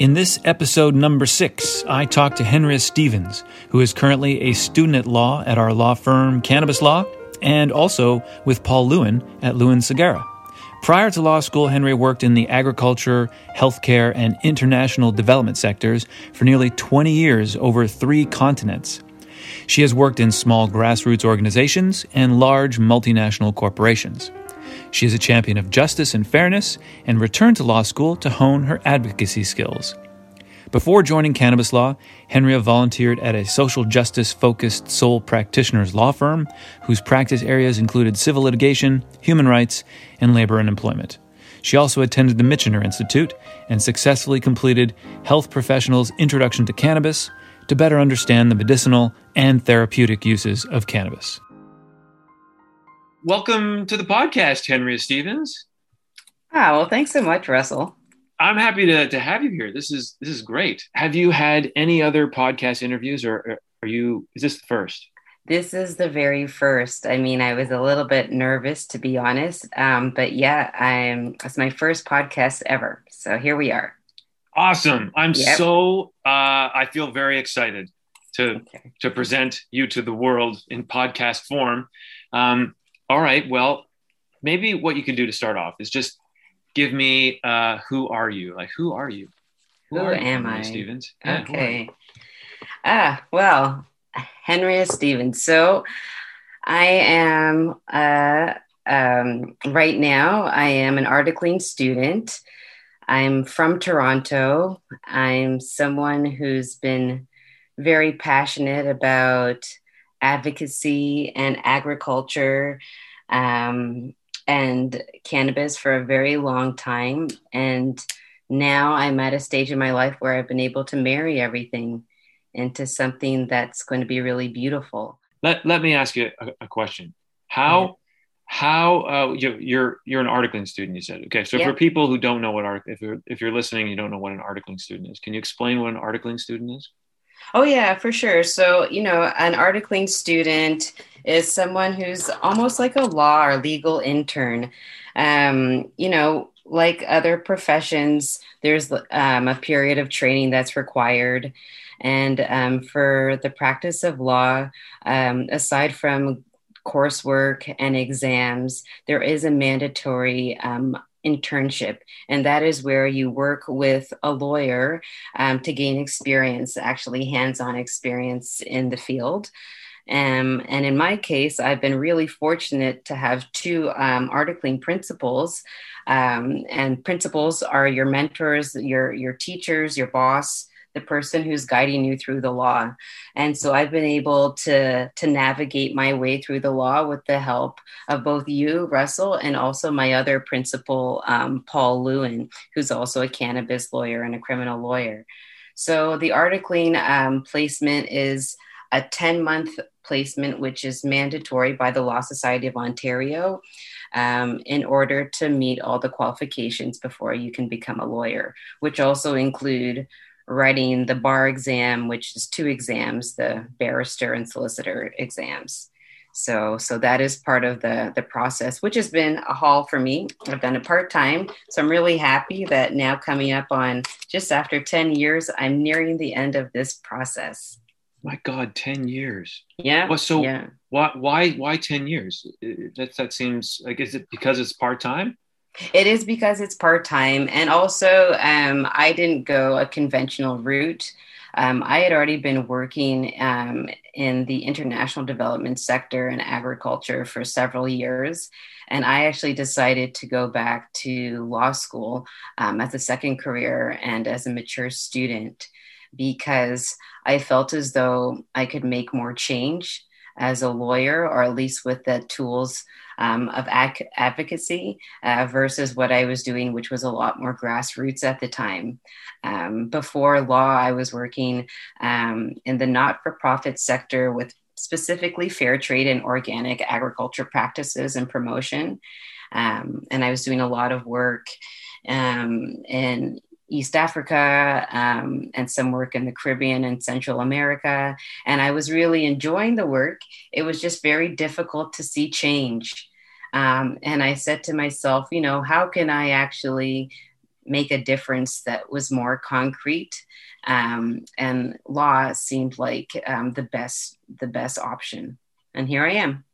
In this episode number six, I talk to Henria Stephens, who is currently a student at law at our law firm Cannabis Law, and also with Paul Lewin at Lewin Sagara. Prior to law school, Henry worked in the agriculture, healthcare, and international development sectors for nearly 20 years over three continents. She has worked in small grassroots organizations and large multinational corporations. She is a champion of justice and fairness and returned to law school to hone her advocacy skills. Before joining cannabis law, Henria volunteered at a social justice focused sole practitioners law firm whose practice areas included civil litigation, human rights, and labor and employment. She also attended the Michener Institute and successfully completed Health Professionals' Introduction to Cannabis to better understand the medicinal and therapeutic uses of cannabis. Welcome to the podcast, Henry Stephens. Ah, well, thanks so much, Russell. I'm happy to, to have you here. This is this is great. Have you had any other podcast interviews, or are you? Is this the first? This is the very first. I mean, I was a little bit nervous to be honest, um, but yeah, I'm. It's my first podcast ever. So here we are. Awesome! I'm yep. so. Uh, I feel very excited to okay. to present you to the world in podcast form. Um, all right. Well, maybe what you can do to start off is just give me uh, who are you? Like, who are you? Who, who are am you, I? Stephens. Yeah, okay. Ah, well, Henria Stephens. So I am, uh, um, right now, I am an Articling student. I'm from Toronto. I'm someone who's been very passionate about advocacy and agriculture. Um, and cannabis for a very long time. And now I'm at a stage in my life where I've been able to marry everything into something that's going to be really beautiful. Let, let me ask you a, a question. How, yeah. how, uh, you, you're, you're an articling student, you said, okay. So yeah. for people who don't know what art, if you're, if you're listening, you don't know what an articling student is. Can you explain what an articling student is? Oh yeah, for sure. So, you know, an articling student is someone who's almost like a law or legal intern. Um, you know, like other professions, there's um, a period of training that's required. And um, for the practice of law, um, aside from coursework and exams, there is a mandatory um, internship, and that is where you work with a lawyer um, to gain experience, actually hands on experience in the field. Um, and in my case, I've been really fortunate to have two um, articling principals. Um, and principals are your mentors, your, your teachers, your boss, the person who's guiding you through the law. And so I've been able to, to navigate my way through the law with the help of both you, Russell, and also my other principal, um, Paul Lewin, who's also a cannabis lawyer and a criminal lawyer. So the articling um, placement is a 10 month placement, which is mandatory by the Law Society of Ontario. Um, in order to meet all the qualifications before you can become a lawyer, which also include writing the bar exam, which is two exams, the barrister and solicitor exams. So, so that is part of the the process, which has been a haul for me. I've done it part time, so I'm really happy that now coming up on just after ten years, I'm nearing the end of this process. My God, ten years. Yeah. Well, so yeah. why why why ten years? Uh, that that seems like is it because it's part time? It is because it's part time, and also um, I didn't go a conventional route. Um, I had already been working um, in the international development sector and agriculture for several years. And I actually decided to go back to law school um, as a second career and as a mature student because I felt as though I could make more change as a lawyer, or at least with the tools um, of ac- advocacy uh, versus what I was doing, which was a lot more grassroots at the time. Um, before law, I was working um, in the not for profit sector with specifically fair trade and organic agriculture practices and promotion. Um, and I was doing a lot of work um, in East Africa um, and some work in the Caribbean and Central America. And I was really enjoying the work. It was just very difficult to see change. Um, and I said to myself, you know, how can I actually make a difference that was more concrete. Um, and law seemed like um, the best the best option. And here I am.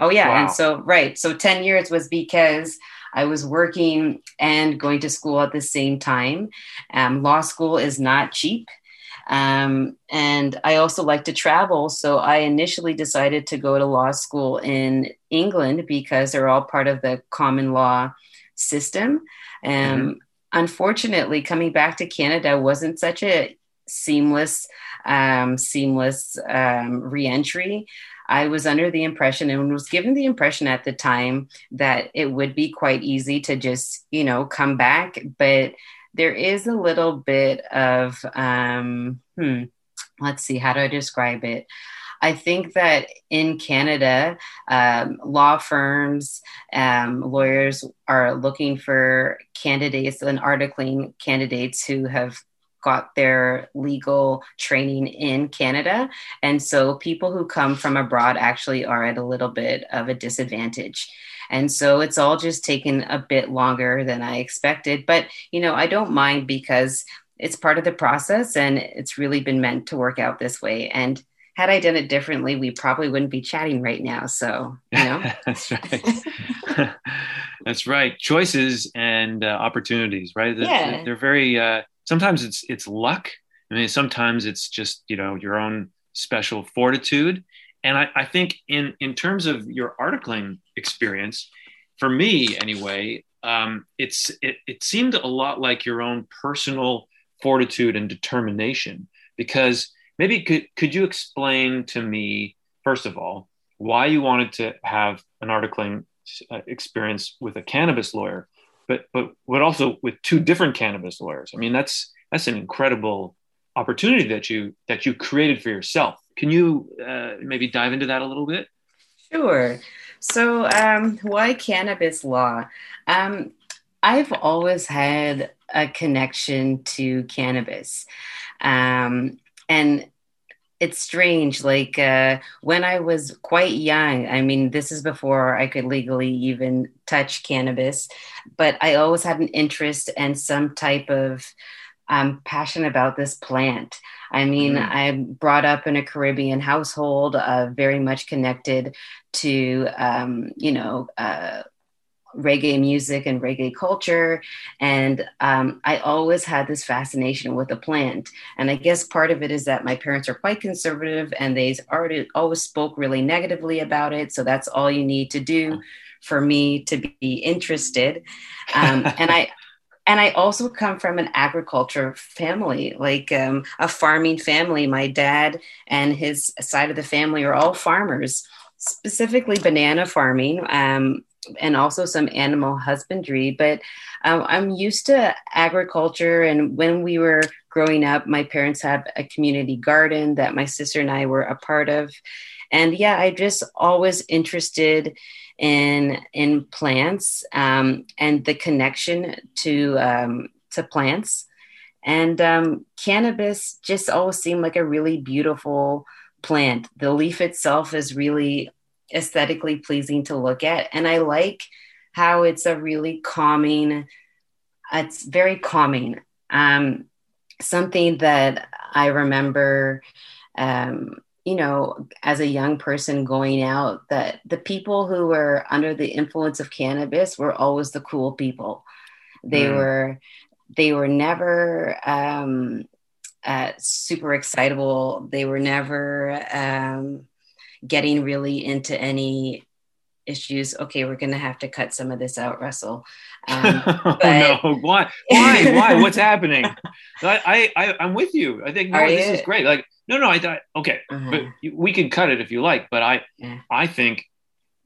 Oh yeah, wow. and so right, so ten years was because I was working and going to school at the same time. Um, law school is not cheap. Um, and I also like to travel. So I initially decided to go to law school in England because they're all part of the common law system. Um, mm-hmm. Unfortunately, coming back to Canada wasn't such a seamless, um, seamless um, reentry. I was under the impression and was given the impression at the time that it would be quite easy to just, you know, come back. But there is a little bit of, um, hmm, let's see, how do I describe it? I think that in Canada, um, law firms, um, lawyers are looking for candidates and articling candidates who have got their legal training in Canada. And so people who come from abroad actually are at a little bit of a disadvantage. And so it's all just taken a bit longer than I expected. But, you know, I don't mind because it's part of the process and it's really been meant to work out this way. And had I done it differently, we probably wouldn't be chatting right now. So, you know, that's right. that's right. Choices and uh, opportunities, right? Yeah. They're, very, uh, sometimes it's it's luck. I mean, sometimes it's just you know your own special fortitude. And I, I think in in terms of your articling experience, for me anyway, um, it's it, it seemed a lot like your own personal fortitude and determination. Because maybe could could you explain to me first of all why you wanted to have an articling uh, experience with a cannabis lawyer but but but also with two different cannabis lawyers. I mean, that's that's an incredible opportunity that you that you created for yourself. Can you uh, maybe dive into that a little bit? Sure. So, um, why cannabis law? Um, I've always had a connection to cannabis, um, and it's strange. Like uh, when I was quite young, I mean, this is before I could legally even touch cannabis, but I always had an interest and some type of um, passion about this plant. I mean, mm-hmm. I brought up in a Caribbean household, uh, very much connected to, um, you know, uh, reggae music and reggae culture. And um, I always had this fascination with the plant. And I guess part of it is that my parents are quite conservative and they already always spoke really negatively about it. So that's all you need to do for me to be interested. Um, and I, and I also come from an agriculture family, like um, a farming family. My dad and his side of the family are all farmers, specifically banana farming. Um, and also some animal husbandry. But um, I'm used to agriculture. And when we were growing up, my parents had a community garden that my sister and I were a part of. And yeah, I just always interested in in plants um, and the connection to um, to plants. And um, cannabis just always seemed like a really beautiful plant. The leaf itself is really aesthetically pleasing to look at. And I like how it's a really calming, it's very calming. Um, something that I remember, um, you know, as a young person going out, that the people who were under the influence of cannabis were always the cool people. They mm. were, they were never um, uh, super excitable. They were never, um, getting really into any issues okay we're gonna have to cut some of this out russell. Um, but... oh, no. why why why? What's happening? I, I i'm with you. I think no, this is great. Like no no i thought okay uh-huh. but we can cut it if you like but i yeah. i think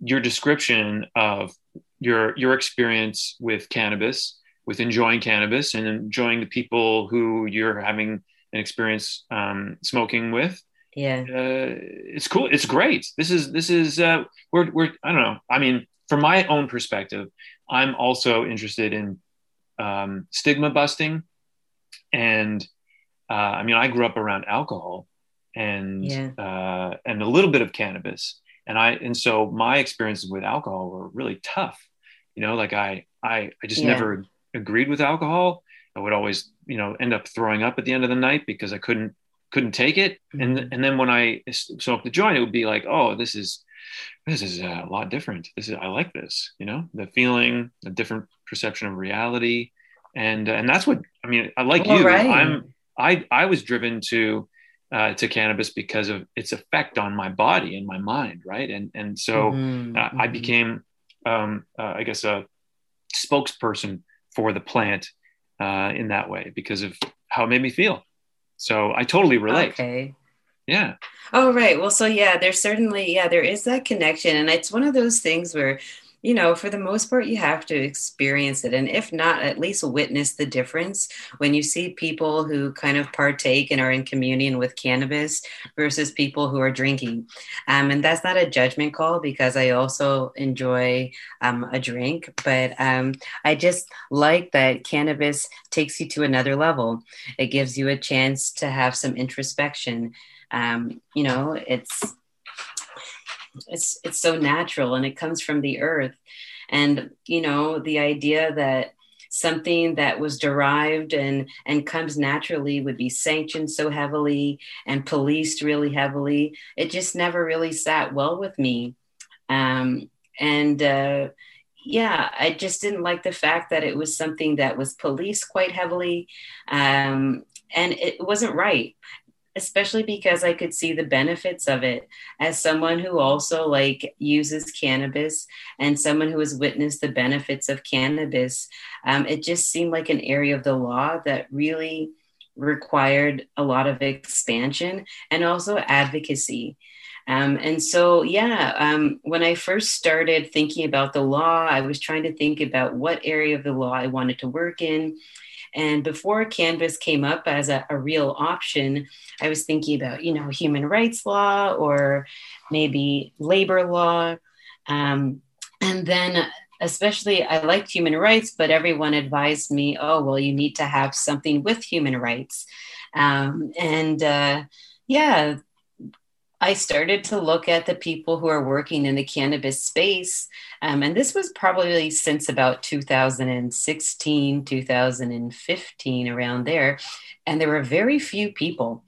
your description of your your experience with cannabis with enjoying cannabis and enjoying the people who you're having an experience um, smoking with yeah. Uh, it's cool. It's great. This is this is uh we're we're i don't know. I mean from my own perspective i'm also interested in um, stigma busting and uh, i mean i grew up around alcohol and yeah. uh, and a little bit of cannabis. And i and so my experiences with alcohol were really tough. You know like i i i just yeah. never agreed with alcohol. I would always, you know, end up throwing up at the end of the night because I couldn't couldn't take it. Mm-hmm. And and then when I smoked the joint, it would be like, oh, this is this is a lot different. This is I like this, you know, the feeling, a different perception of reality, and and that's what I mean. I like you. Right. I'm I I was driven to uh, to cannabis because of its effect on my body and my mind, right? And and so mm-hmm. uh, I mm-hmm. became, um, uh, I guess, a spokesperson for the plant uh, in that way because of how it made me feel. So I totally relate. Okay. Yeah. Oh, right. Well, so yeah, there's certainly, yeah, there is that connection. And it's one of those things where you know, for the most part, you have to experience it. And if not, at least witness the difference when you see people who kind of partake and are in communion with cannabis versus people who are drinking. Um, and that's not a judgment call because I also enjoy um, a drink, but um, I just like that cannabis takes you to another level. It gives you a chance to have some introspection. Um, you know, it's it's it's so natural and it comes from the earth. And you know the idea that something that was derived and and comes naturally would be sanctioned so heavily and policed really heavily it just never really sat well with me. Um, and uh, yeah i just didn't like the fact that it was something that was policed quite heavily. Um, and it wasn't right especially because I could see the benefits of it as someone who also like uses cannabis and someone who has witnessed the benefits of cannabis. Um, it just seemed like an area of the law that really required a lot of expansion and also advocacy. Um, and so, yeah, um, when I first started thinking about the law, I was trying to think about what area of the law I wanted to work in. And before cannabis came up as a, a real option, I was thinking about, you know, human rights law or maybe labor law. Um, and then especially I liked human rights, but everyone advised me, oh, well, you need to have something with human rights. Um, and uh, yeah, I started to look at the people who are working in the cannabis space. Um, and this was probably since about 2016, 2015, around there. And there were very few people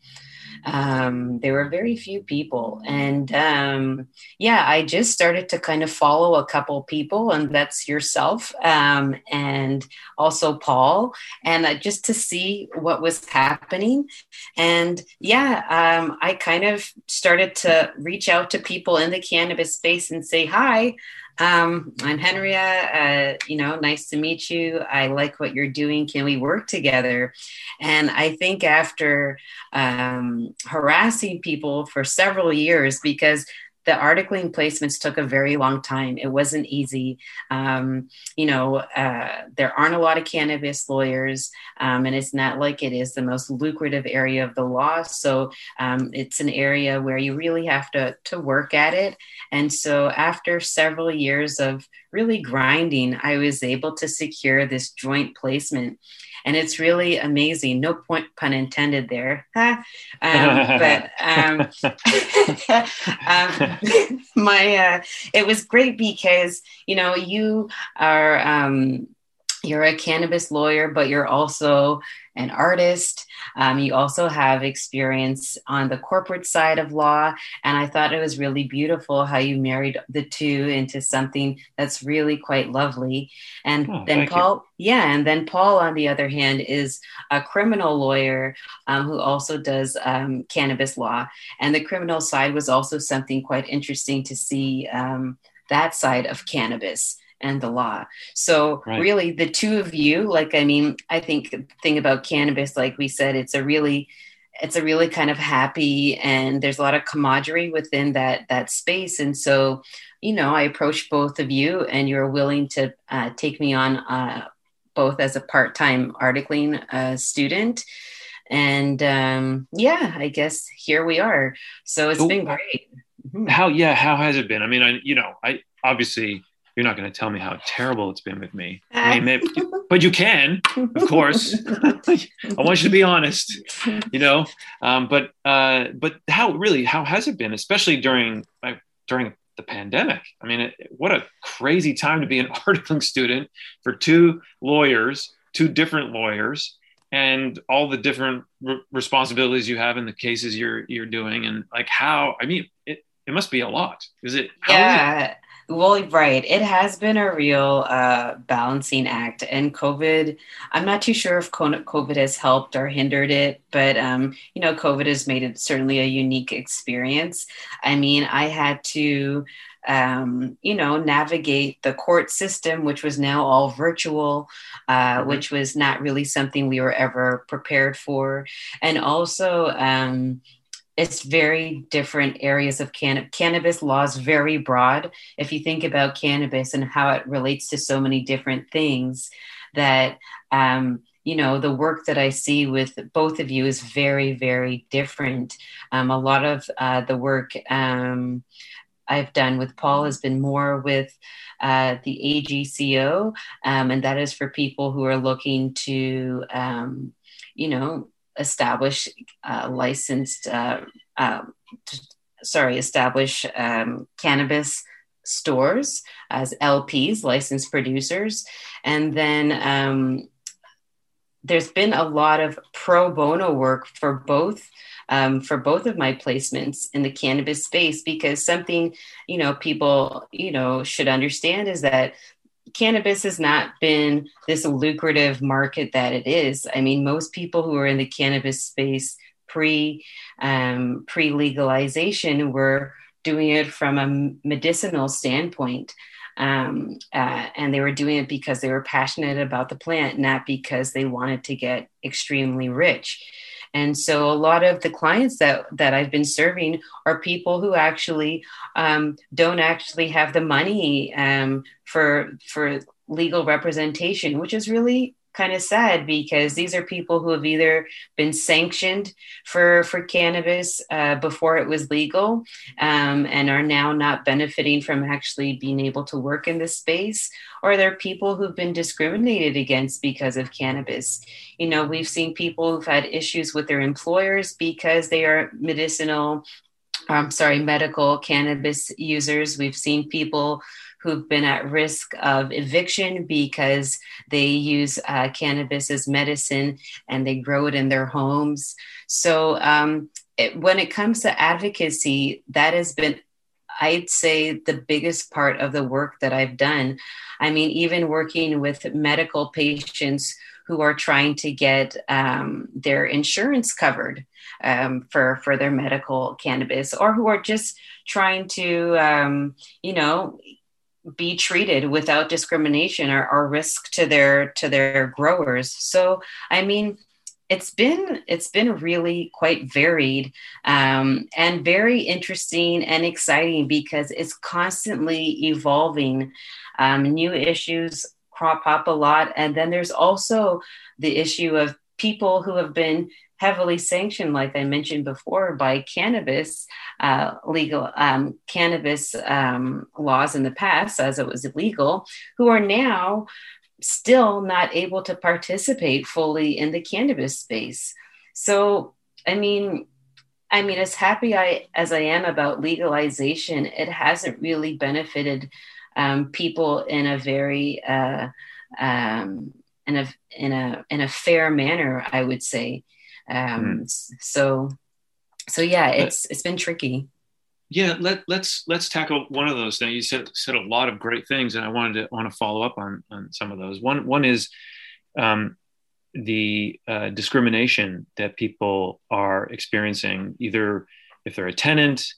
um, there were very few people. And um, yeah, I just started to kind of follow a couple people, and that's yourself um, and also Paul, and uh, just to see what was happening. And yeah, um, I kind of started to reach out to people in the cannabis space and say, hi. Um, I'm Henriette. Uh, you know, nice to meet you. I like what you're doing. Can we work together? And I think after um, harassing people for several years, because the articling placements took a very long time. It wasn't easy. Um, you know, uh, there aren't a lot of cannabis lawyers, um, and it's not like it is the most lucrative area of the law. So um, it's an area where you really have to to work at it. And so after several years of really grinding, I was able to secure this joint placement and it's really amazing. No point pun intended there. um, but um, um, my uh, it was great because you know you are um, you're a cannabis lawyer, but you're also an artist. Um, you also have experience on the corporate side of law. And I thought it was really beautiful how you married the two into something that's really quite lovely. And oh, then Paul, you. yeah, and then Paul, on the other hand, is a criminal lawyer um, who also does um, cannabis law. And the criminal side was also something quite interesting to see um, that side of cannabis and the law. So right. really the two of you, like I mean, I think the thing about cannabis, like we said, it's a really it's a really kind of happy and there's a lot of camaraderie within that that space. And so, you know, I approached both of you and you're willing to uh, take me on uh, both as a part-time articling uh, student. And um, yeah, I guess here we are. So it's been great. Mm-hmm. How yeah, how has it been? I mean, I you know, I obviously you're not going to tell me how terrible it's been with me. I mean, maybe, but you can, of course. I want you to be honest, you know. Um, but uh, but how really how has it been, especially during like, during the pandemic? I mean, it, what a crazy time to be an articling student for two lawyers, two different lawyers, and all the different re- responsibilities you have in the cases you're you're doing and like how i mean it, it must be a lot is it yeah well, right. It has been a real uh, balancing act. And COVID, I'm not too sure if COVID has helped or hindered it, but, um, you know, COVID has made it certainly a unique experience. I mean, I had to, um, you know, navigate the court system, which was now all virtual, uh, mm-hmm. which was not really something we were ever prepared for. And also, um, it's very different areas of cannabis. Cannabis law is very broad. If you think about cannabis and how it relates to so many different things, that um, you know the work that I see with both of you is very, very different. Um, a lot of uh, the work um, I've done with Paul has been more with uh, the AGCO, um, and that is for people who are looking to, um, you know, establish uh, licensed, uh, uh, sorry, establish um, cannabis stores as LPs, licensed producers. And then um, there's been a lot of pro bono work for both. Um, for both of my placements in the cannabis space because something you know people you know should understand is that cannabis has not been this lucrative market that it is. I mean, most people who are in the cannabis space pre um, pre legalization were doing it from a medicinal standpoint. Um, uh, and they were doing it because they were passionate about the plant, not because they wanted to get extremely rich. And so a lot of the clients that that I've been serving are people who actually um, don't actually have the money um, for for legal representation, which is really kind of sad because these are people who have either been sanctioned for for cannabis uh, before it was legal um, and are now not benefiting from actually being able to work in this space or they're people who've been discriminated against because of cannabis you know we've seen people who've had issues with their employers because they are medicinal I'm sorry, medical cannabis users. We've seen people who've been at risk of eviction because they use uh, cannabis as medicine and they grow it in their homes. So, um, it, when it comes to advocacy, that has been I'd say the biggest part of the work that I've done. I mean, even working with medical patients who are trying to get um, their insurance covered um, for for their medical cannabis, or who are just trying to, um, you know, be treated without discrimination or, or risk to their to their growers. So i mean it's been it's been really quite varied um, and very interesting and exciting because it's constantly evolving. Um, new issues crop up a lot and then there's also the issue of people who have been heavily sanctioned, like I mentioned before, by cannabis uh, legal um, cannabis um, laws in the past, as it was illegal, who are now still not able to participate fully in the cannabis space. So, I mean, I mean, as happy I as I am about legalization, it hasn't really benefited um, people in a very uh, um, in a in a in a fair manner, I would say. Um, mm. So, so yeah, it's it's been tricky. Yeah, let, let's let's tackle one of those things. You said said a lot of great things, and I wanted to want to follow up on on some of those. One one is um, the uh, discrimination that people are experiencing, either if they're a tenant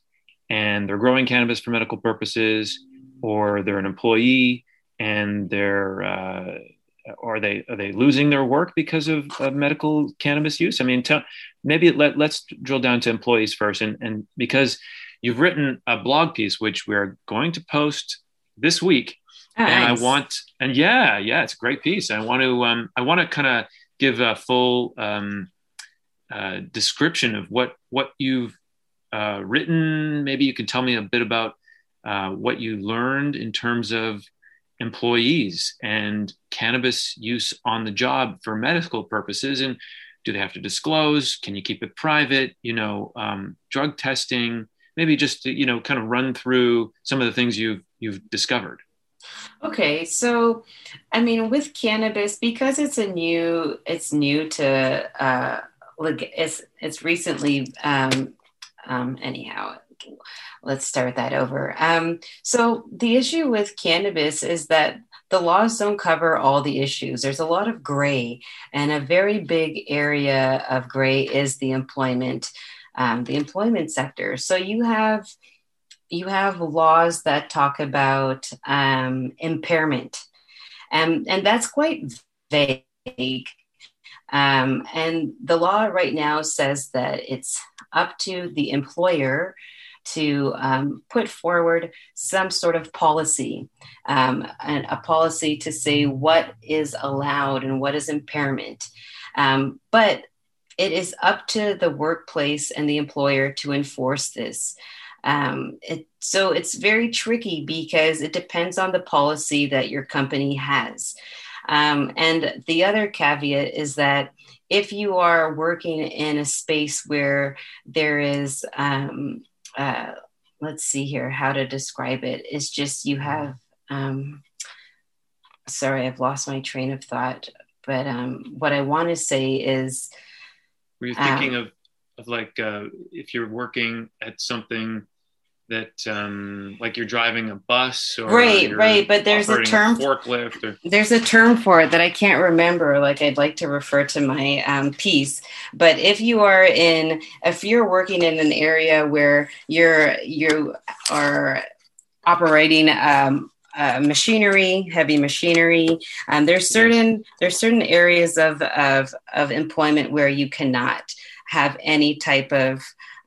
and they're growing cannabis for medical purposes, or they're an employee and they're uh, are they are they losing their work because of, of medical cannabis use? I mean, tell, maybe let, let's drill down to employees first, and and because you've written a blog piece which we're going to post this week, oh, and nice. I want and yeah, yeah, it's a great piece. I want to um, I want to kind of give a full um, uh, description of what what you've uh, written. Maybe you can tell me a bit about uh, what you learned in terms of employees and cannabis use on the job for medical purposes and do they have to disclose can you keep it private you know um, drug testing maybe just to, you know kind of run through some of the things you've you've discovered Okay, so I mean, with cannabis, because it's a new, it's new to, uh, like it's it's recently, um, um, anyhow. Let's start that over. Um, so the issue with cannabis is that the laws don't cover all the issues. There's a lot of gray, and a very big area of gray is the employment, um, the employment sector. So you have you have laws that talk about um, impairment, and and that's quite vague. Um, and the law right now says that it's up to the employer to um, put forward some sort of policy, um, and a policy to say what is allowed and what is impairment. Um, but it is up to the workplace and the employer to enforce this. Um, it, so it's very tricky because it depends on the policy that your company has. Um, and the other caveat is that if you are working in a space where there is, um, uh, let's see here, how to describe it, is just you have, um, sorry, I've lost my train of thought. But um, what I want to say is, were you thinking um, of, of like uh, if you're working at something that um, like you're driving a bus or right right but there's a term a forklift or... there's a term for it that i can't remember like i'd like to refer to my um, piece but if you are in if you're working in an area where you're you are operating um, uh, machinery, heavy machinery. Um, there's certain there's certain areas of, of of employment where you cannot have any type of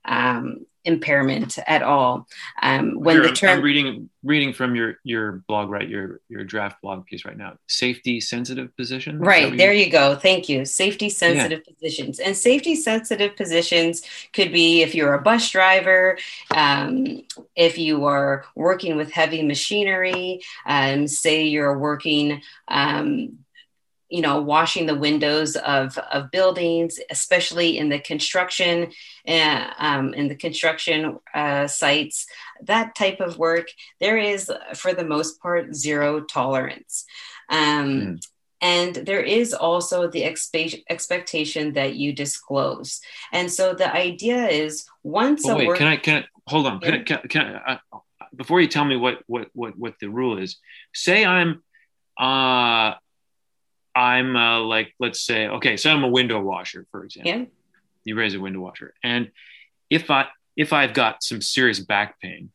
um, impairment at all. Um, when the term I'm reading reading from your your blog, right? Your your draft blog piece right now. Safety sensitive position. Right there, you go. Thank you. Safety sensitive yeah. positions and safety sensitive positions could be if you're a bus driver, um, if you are working with heavy machinery, um, say you're working um, you know washing the windows of, of buildings especially in the construction uh, um, in the construction uh, sites that type of work there is for the most part zero tolerance. Um, mm. and there is also the expe- expectation that you disclose. And so the idea is once oh, wait, work- can i can i hold on. Can I, can, can I, uh, before you tell me what what what what the rule is say i'm uh I'm uh, like, let's say, okay, so I'm a window washer, for example. Yeah. You raise a window washer, and if I if I've got some serious back pain,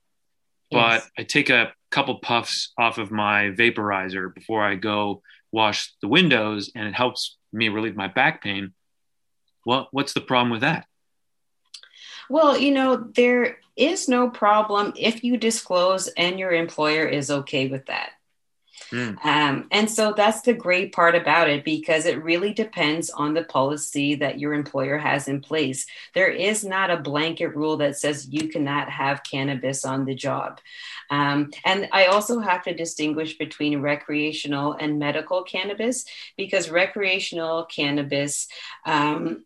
but. I take a couple puffs off of my vaporizer before I go wash the windows, and it helps me relieve my back pain. Well, what's the problem with that? Well, you know, there is no problem if you disclose and your employer is okay with that. Mm. Um, and so that's the great part about it because it really depends on the policy that your employer has in place. There is not a blanket rule that says you cannot have cannabis on the job. Um, and I also have to distinguish between recreational and medical cannabis because recreational cannabis um,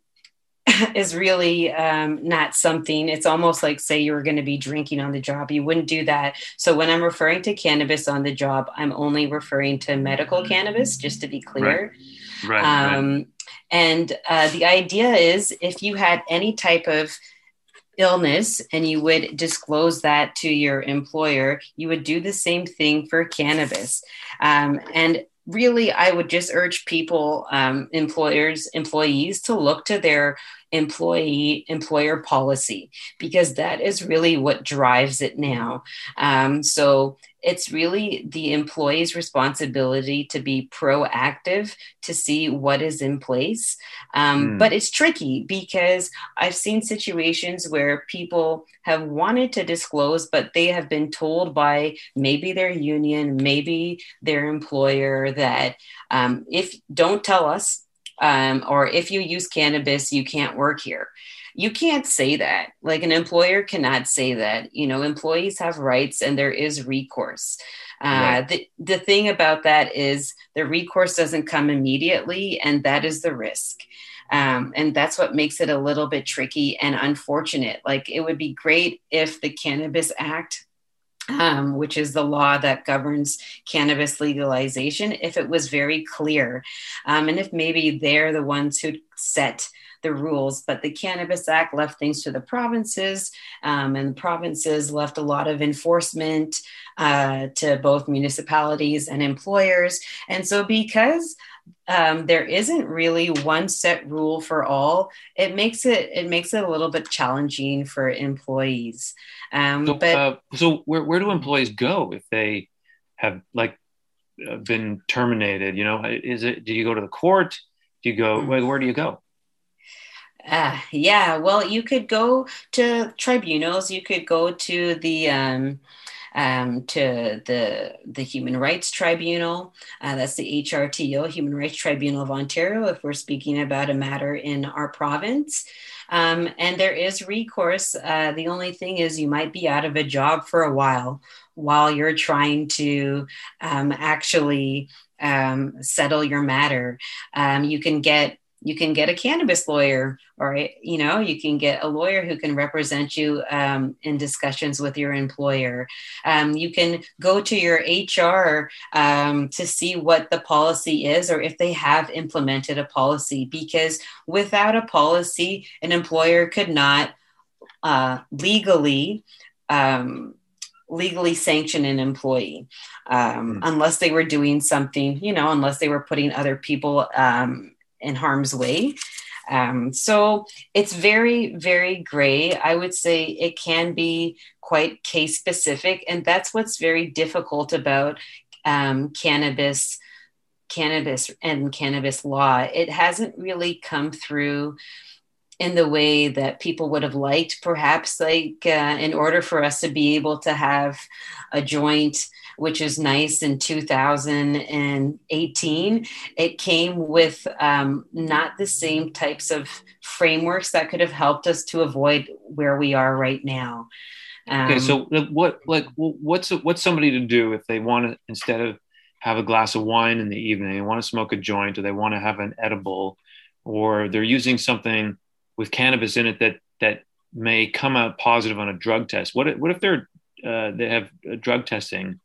is really um, not something. It's almost like say you were going to be drinking on the job. You wouldn't do that. So when i'm referring to cannabis on the job i'm only referring to medical cannabis just to be clear. Right, right, um, right. and uh, the idea is if you had any type of illness and you would disclose that to your employer you would do the same thing for cannabis. Um, and really i would just urge people um, employers employees to look to their employee employer policy because that is really what drives it now. Um, so it's really the employee's responsibility to be proactive to see what is in place. Um, mm. But it's tricky because I've seen situations where people have wanted to disclose, but they have been told by maybe their union, maybe their employer that um, if don't tell us, um, or if you use cannabis, you can't work here you can't say that. Like an employer cannot say that. You know employees have rights and there is recourse. Uh, right. the, the thing about that is the recourse doesn't come immediately and that is the risk. Um, and that's what makes it a little bit tricky and unfortunate. Like it would be great if the cannabis act um, which is the law that governs cannabis legalization, if it was very clear. Um, and if maybe they're the ones who set the rules, but the Cannabis Act left things to the provinces, um, and the provinces left a lot of enforcement uh, to both municipalities and employers. And so, because um, there isn't really one set rule for all. It makes it it makes it a little bit challenging for employees. Um, so, but uh, so where where do employees go if they have like uh, been terminated? You know, is it do you go to the court? Do you go? Where, where do you go? Uh, yeah, well, you could go to tribunals. You could go to the um, um, to the the Human Rights Tribunal. Uh, that's the HRTO, Human Rights Tribunal of Ontario, if we're speaking about a matter in our province. Um, and there is recourse. Uh, the only thing is, you might be out of a job for a while while you're trying to um, actually um, settle your matter. Um, you can get you can get a cannabis lawyer or you know you can get a lawyer who can represent you um, in discussions with your employer um, you can go to your hr um, to see what the policy is or if they have implemented a policy because without a policy an employer could not uh, legally um, legally sanction an employee um, mm. unless they were doing something, you know, unless they were putting other people um, in harm's way. Um, so it's very, very gray. I would say it can be quite case specific, and that's what's very difficult about um, cannabis, cannabis and cannabis law. It hasn't really come through in the way that people would have liked, perhaps. Like uh, in order for us to be able to have a joint which is nice in 2018. It came with um, not the same types of frameworks that could have helped us to avoid where we are right now. Um, okay, so what like what's what's somebody to do if they want to instead of have a glass of wine in the evening, they want to smoke a joint, or they want to have an edible, or they're using something with cannabis in it that that may come out positive on a drug test. What if, what if they're uh, they have drug testing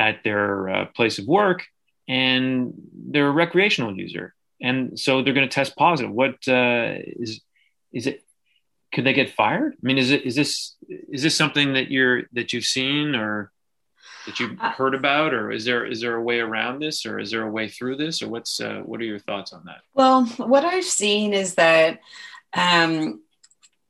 at their uh, place of work and they're a recreational user. And so they're going to test positive. What uh, is is it could they get fired? I mean is it is this is this something that you're that you've seen or that you've uh, heard about or is there is there a way around this or is there a way through this or what's uh, what are your thoughts on that? Well what i've seen is that um,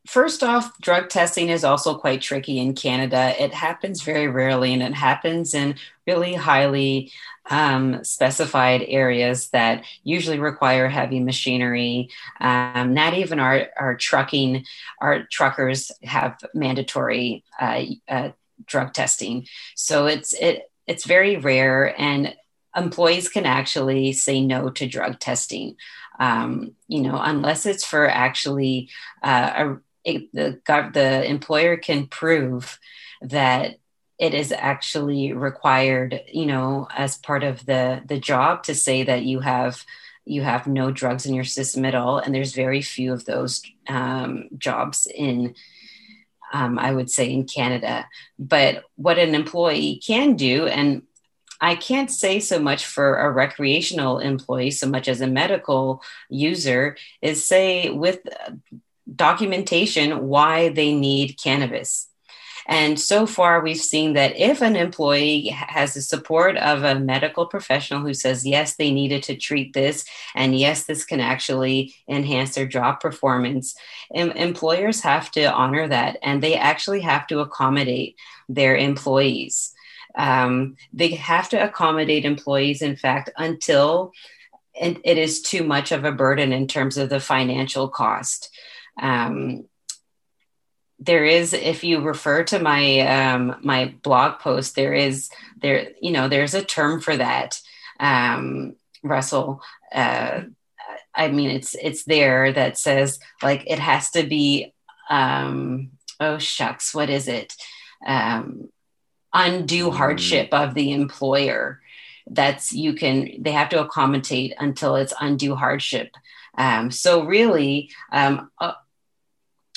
First off, drug testing is also quite tricky in Canada. It happens very rarely and it happens in really highly um, specified areas that usually require heavy machinery. Um, not even our, our trucking, our truckers have mandatory uh, uh, drug testing. So it's, it, it's very rare and employees can actually say no to drug testing. Um, you know, unless it's for actually uh, a the the employer can prove that it is actually required, you know, as part of the the job to say that you have you have no drugs in your system at all, and there's very few of those um, jobs in. Um, I would say in Canada, but what an employee can do, and I can't say so much for a recreational employee so much as a medical user, is say with documentation why they need cannabis. And so far, we've seen that if an employee has the support of a medical professional who says, yes, they needed to treat this, and yes, this can actually enhance their job performance, em- employers have to honor that and they actually have to accommodate their employees. Um, they have to accommodate employees, in fact, until it is too much of a burden in terms of the financial cost. Um, there is, if you refer to my um, my blog post, there is there you know there's a term for that, um, Russell. Uh, I mean, it's it's there that says like it has to be. Um, oh shucks, what is it? Um, undue mm. hardship of the employer. That's you can they have to accommodate until it's undue hardship. Um, so really, um, uh,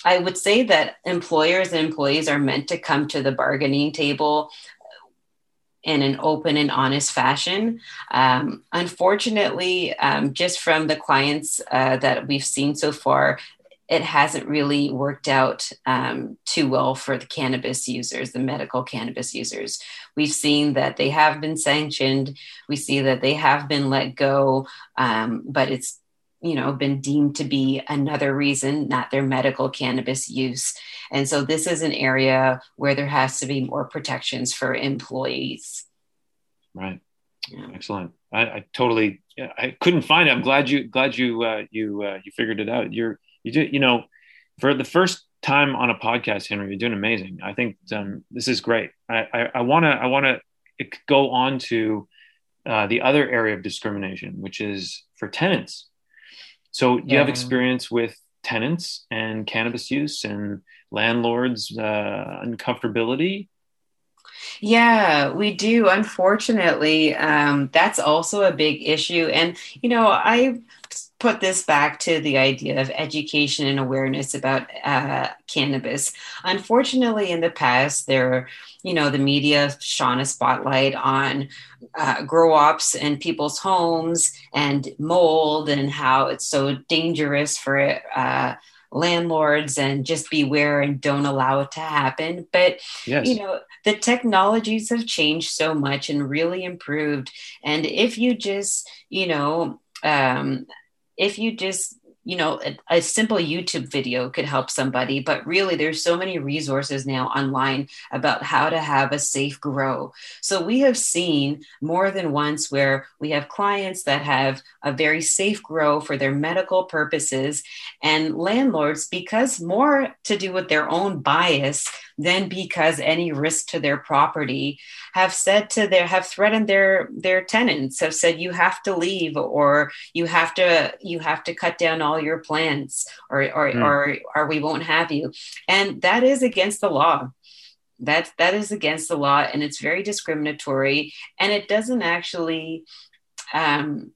I would say that employers and employees are meant to come to the bargaining table in an open and honest fashion. Um, unfortunately, um, just from the clients uh, that we've seen so far, it hasn't really worked out um, too well for the cannabis users, the medical cannabis users. We've seen that they have been sanctioned. We see that they have been let go, um, but it's you know been deemed to be another reason not their medical cannabis use. And so this is an area where there has to be more protections for employees. Right. Yeah. excellent. I, I, totally i couldn't find it. I'm glad you glad you uh, you uh, you figured it out. You're you do you know for the first time on a podcast Henria you're doing amazing. I think um, this is great. I I want to i want to go on to uh, the other area of discrimination which is for tenants so you yeah. have experience with tenants and cannabis use and landlords uh, uncomfortability yeah, we do. Unfortunately, um, that's also a big issue. And, you know, I put this back to the idea of education and awareness about uh, cannabis. Unfortunately, in the past, there, you know, the media shone a spotlight on uh, grow ops and people's homes and mold and how it's so dangerous for uh, landlords and just beware and don't allow it to happen. But, yes. you know, the technologies have changed so much and really improved. And if you just, you know, um, if you just you know a, a, simple youtube video could help somebody but really there's so many resources now online about how to have a safe grow. So we have seen more than once where we have clients that have a very safe grow for their medical purposes and landlords because more to do with their own bias than because any risk to their property have said to their have threatened their their tenants have said you have to leave or you have to you have to cut down all your plants or or mm. or, or we won't have you and that is against the law that that is against the law and it's very discriminatory and it doesn't actually um,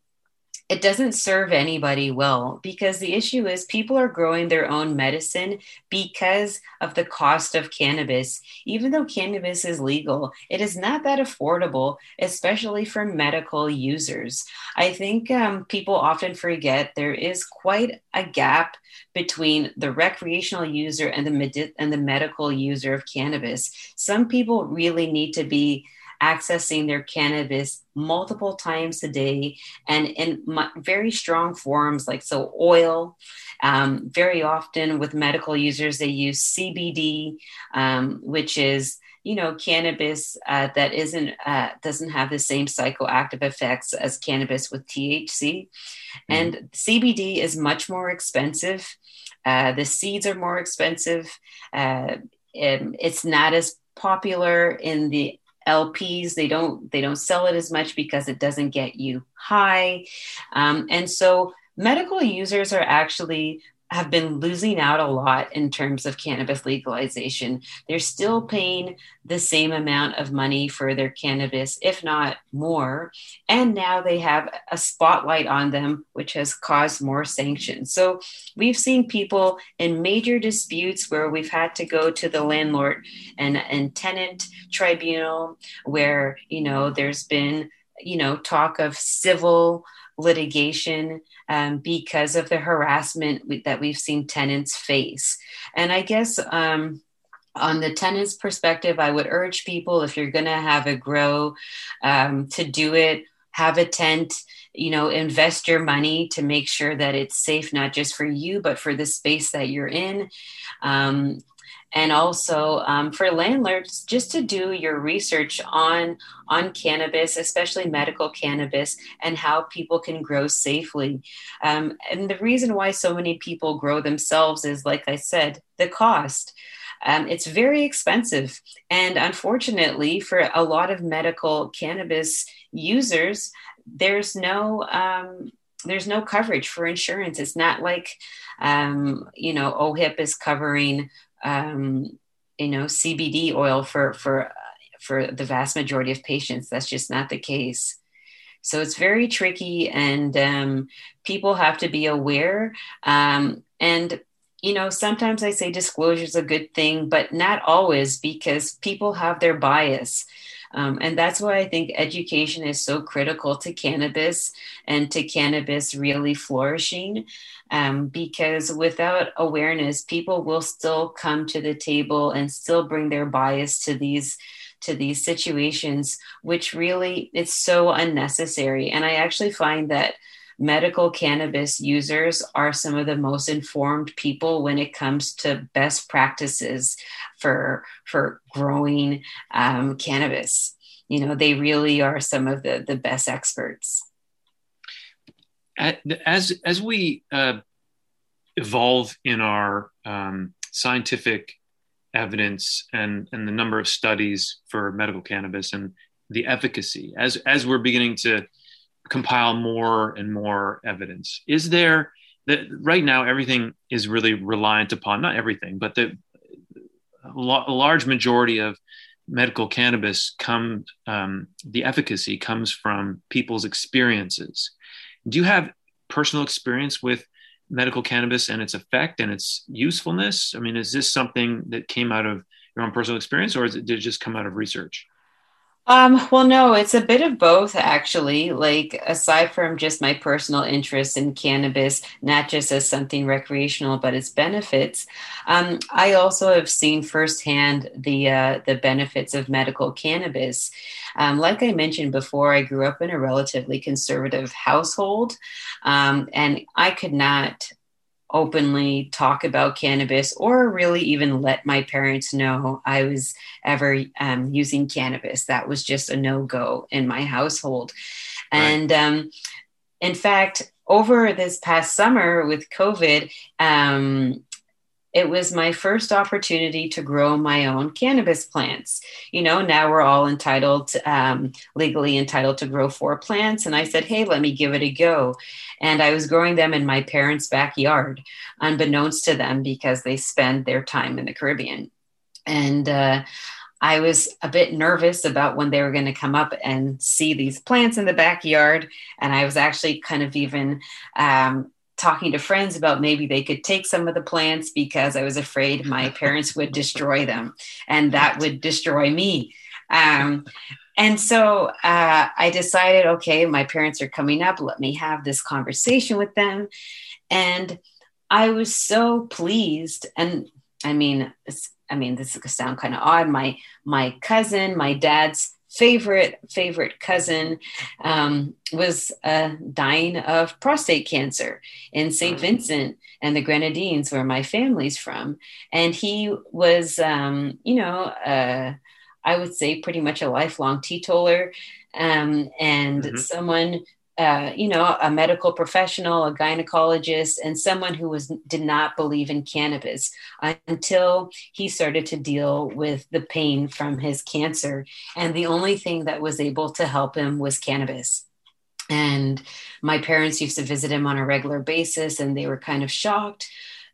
it doesn't serve anybody well because the issue is people are growing their own medicine because of the cost of cannabis. Even though cannabis is legal, it is not that affordable, especially for medical users. I think um, people often forget there is quite a gap between the recreational user and the med- and the medical user of cannabis. Some people really need to be accessing their cannabis multiple times a day and in very strong forms like so oil um, very often with medical users they use cbd um, which is you know cannabis uh, that isn't uh, doesn't have the same psychoactive effects as cannabis with thc mm. and cbd is much more expensive. Uh, the seeds are more expensive. Uh, it's not as popular in the LPs. They don't they don't sell it as much because it doesn't get you high, um, and so medical users are actually have been losing out a lot in terms of cannabis legalization. They're still paying the same amount of money for their cannabis, if not more. And now they have a spotlight on them, which has caused more sanctions. So we've seen people in major disputes where we've had to go to the landlord and, and tenant tribunal, where, you know, there's been, you know, talk of civil litigation um, because of the harassment that we've seen tenants face. And I guess um, on the tenant's perspective, I would urge people if you're going to have a grow um, to do it, have a tent you know invest your money to make sure that it's safe not just for you but for the space that you're in um, and also um, for landlords just to do your research on on cannabis especially medical cannabis and how people can grow safely. Um, and the reason why so many people grow themselves is like i said the cost. Um, it's very expensive. And unfortunately for a lot of medical cannabis users there's no um, there's no coverage for insurance. It's not like, um, you know, OHIP is covering um, you know CBD oil for for for the vast majority of patients. That's just not the case. So it's very tricky, and um, people have to be aware. Um, and you know, sometimes I say disclosure is a good thing, but not always because people have their bias. Um, and that's why I think education is so critical to cannabis and to cannabis really flourishing. Um, because without awareness, people will still come to the table and still bring their bias to these to these situations, which really it's so unnecessary. And I actually find that medical cannabis users are some of the most informed people when it comes to best practices for for growing um, cannabis. You know, they really are some of the the best experts. As as we uh, evolve in our um, scientific evidence and and the number of studies for medical cannabis and the efficacy as as we're beginning to compile more and more evidence. Is there that right now everything is really reliant upon not everything, but the a large majority of medical cannabis come um, the efficacy comes from people's experiences. Do you have personal experience with medical cannabis and its effect and its usefulness? I mean, is this something that came out of your own personal experience, or it, did it just come out of research? Um, well, no, it's a bit of both, actually. Like, aside from just my personal interest in cannabis, not just as something recreational, but its benefits, um, I also have seen firsthand the uh, the benefits of medical cannabis. Um, like I mentioned before, I grew up in a relatively conservative household, um, and I could not openly talk about cannabis or really even let my parents know I was ever um, using cannabis. That was just a no go in my household. Right. And um, in fact, over this past summer with COVID, um, it was my first opportunity to grow my own cannabis plants. You know, now we're all entitled, um, legally entitled to grow four plants. And I said, hey, let me give it a go. And I was growing them in my parents' backyard, unbeknownst to them because they spend their time in the Caribbean. And uh, I was a bit nervous about when they were going to come up and see these plants in the backyard. And I was actually kind of even um, talking to friends about maybe they could take some of the plants because I was afraid my parents would destroy them and that would destroy me. Um, and so uh, I decided, okay, my parents are coming up. Let me have this conversation with them. And I was so pleased. And I mean, I mean, this is gonna sound kind of odd. My my cousin, my dad's favorite favorite cousin um, was uh, dying of prostate cancer in St. Mm. Vincent and the Grenadines, where my family's from, and he was, um, you know, uh, I would say pretty much a lifelong teetotaler um, and mm-hmm. someone uh, you know, a medical professional, a gynecologist, and someone who was did not believe in cannabis until he started to deal with the pain from his cancer, and the only thing that was able to help him was cannabis. And my parents used to visit him on a regular basis, and they were kind of shocked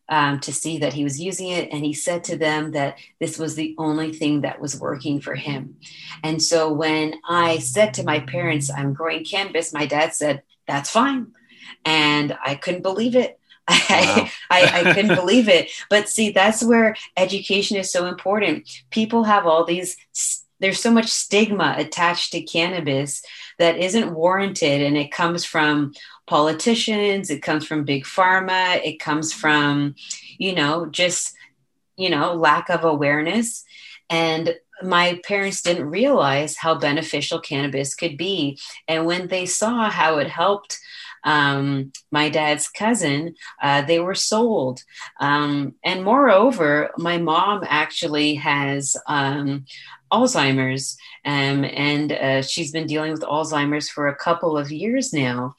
um, to see that he was using it. And he said to them that this was the only thing that was working for him. And so when I said to my parents, I'm growing cannabis, my dad said, That's fine. And I couldn't believe it. Wow. I, I, I couldn't believe it. But see, that's where education is so important. People have all these there's so much stigma attached to cannabis that isn't warranted and it comes from politicians it comes from big pharma it comes from you know just you know lack of awareness and my parents didn't realize how beneficial cannabis could be and when they saw how it helped um, my dad's cousin, uh, they were sold. Um, and moreover, my mom actually has um, Alzheimer's, um, and uh, she's been dealing with Alzheimer's for a couple of years now.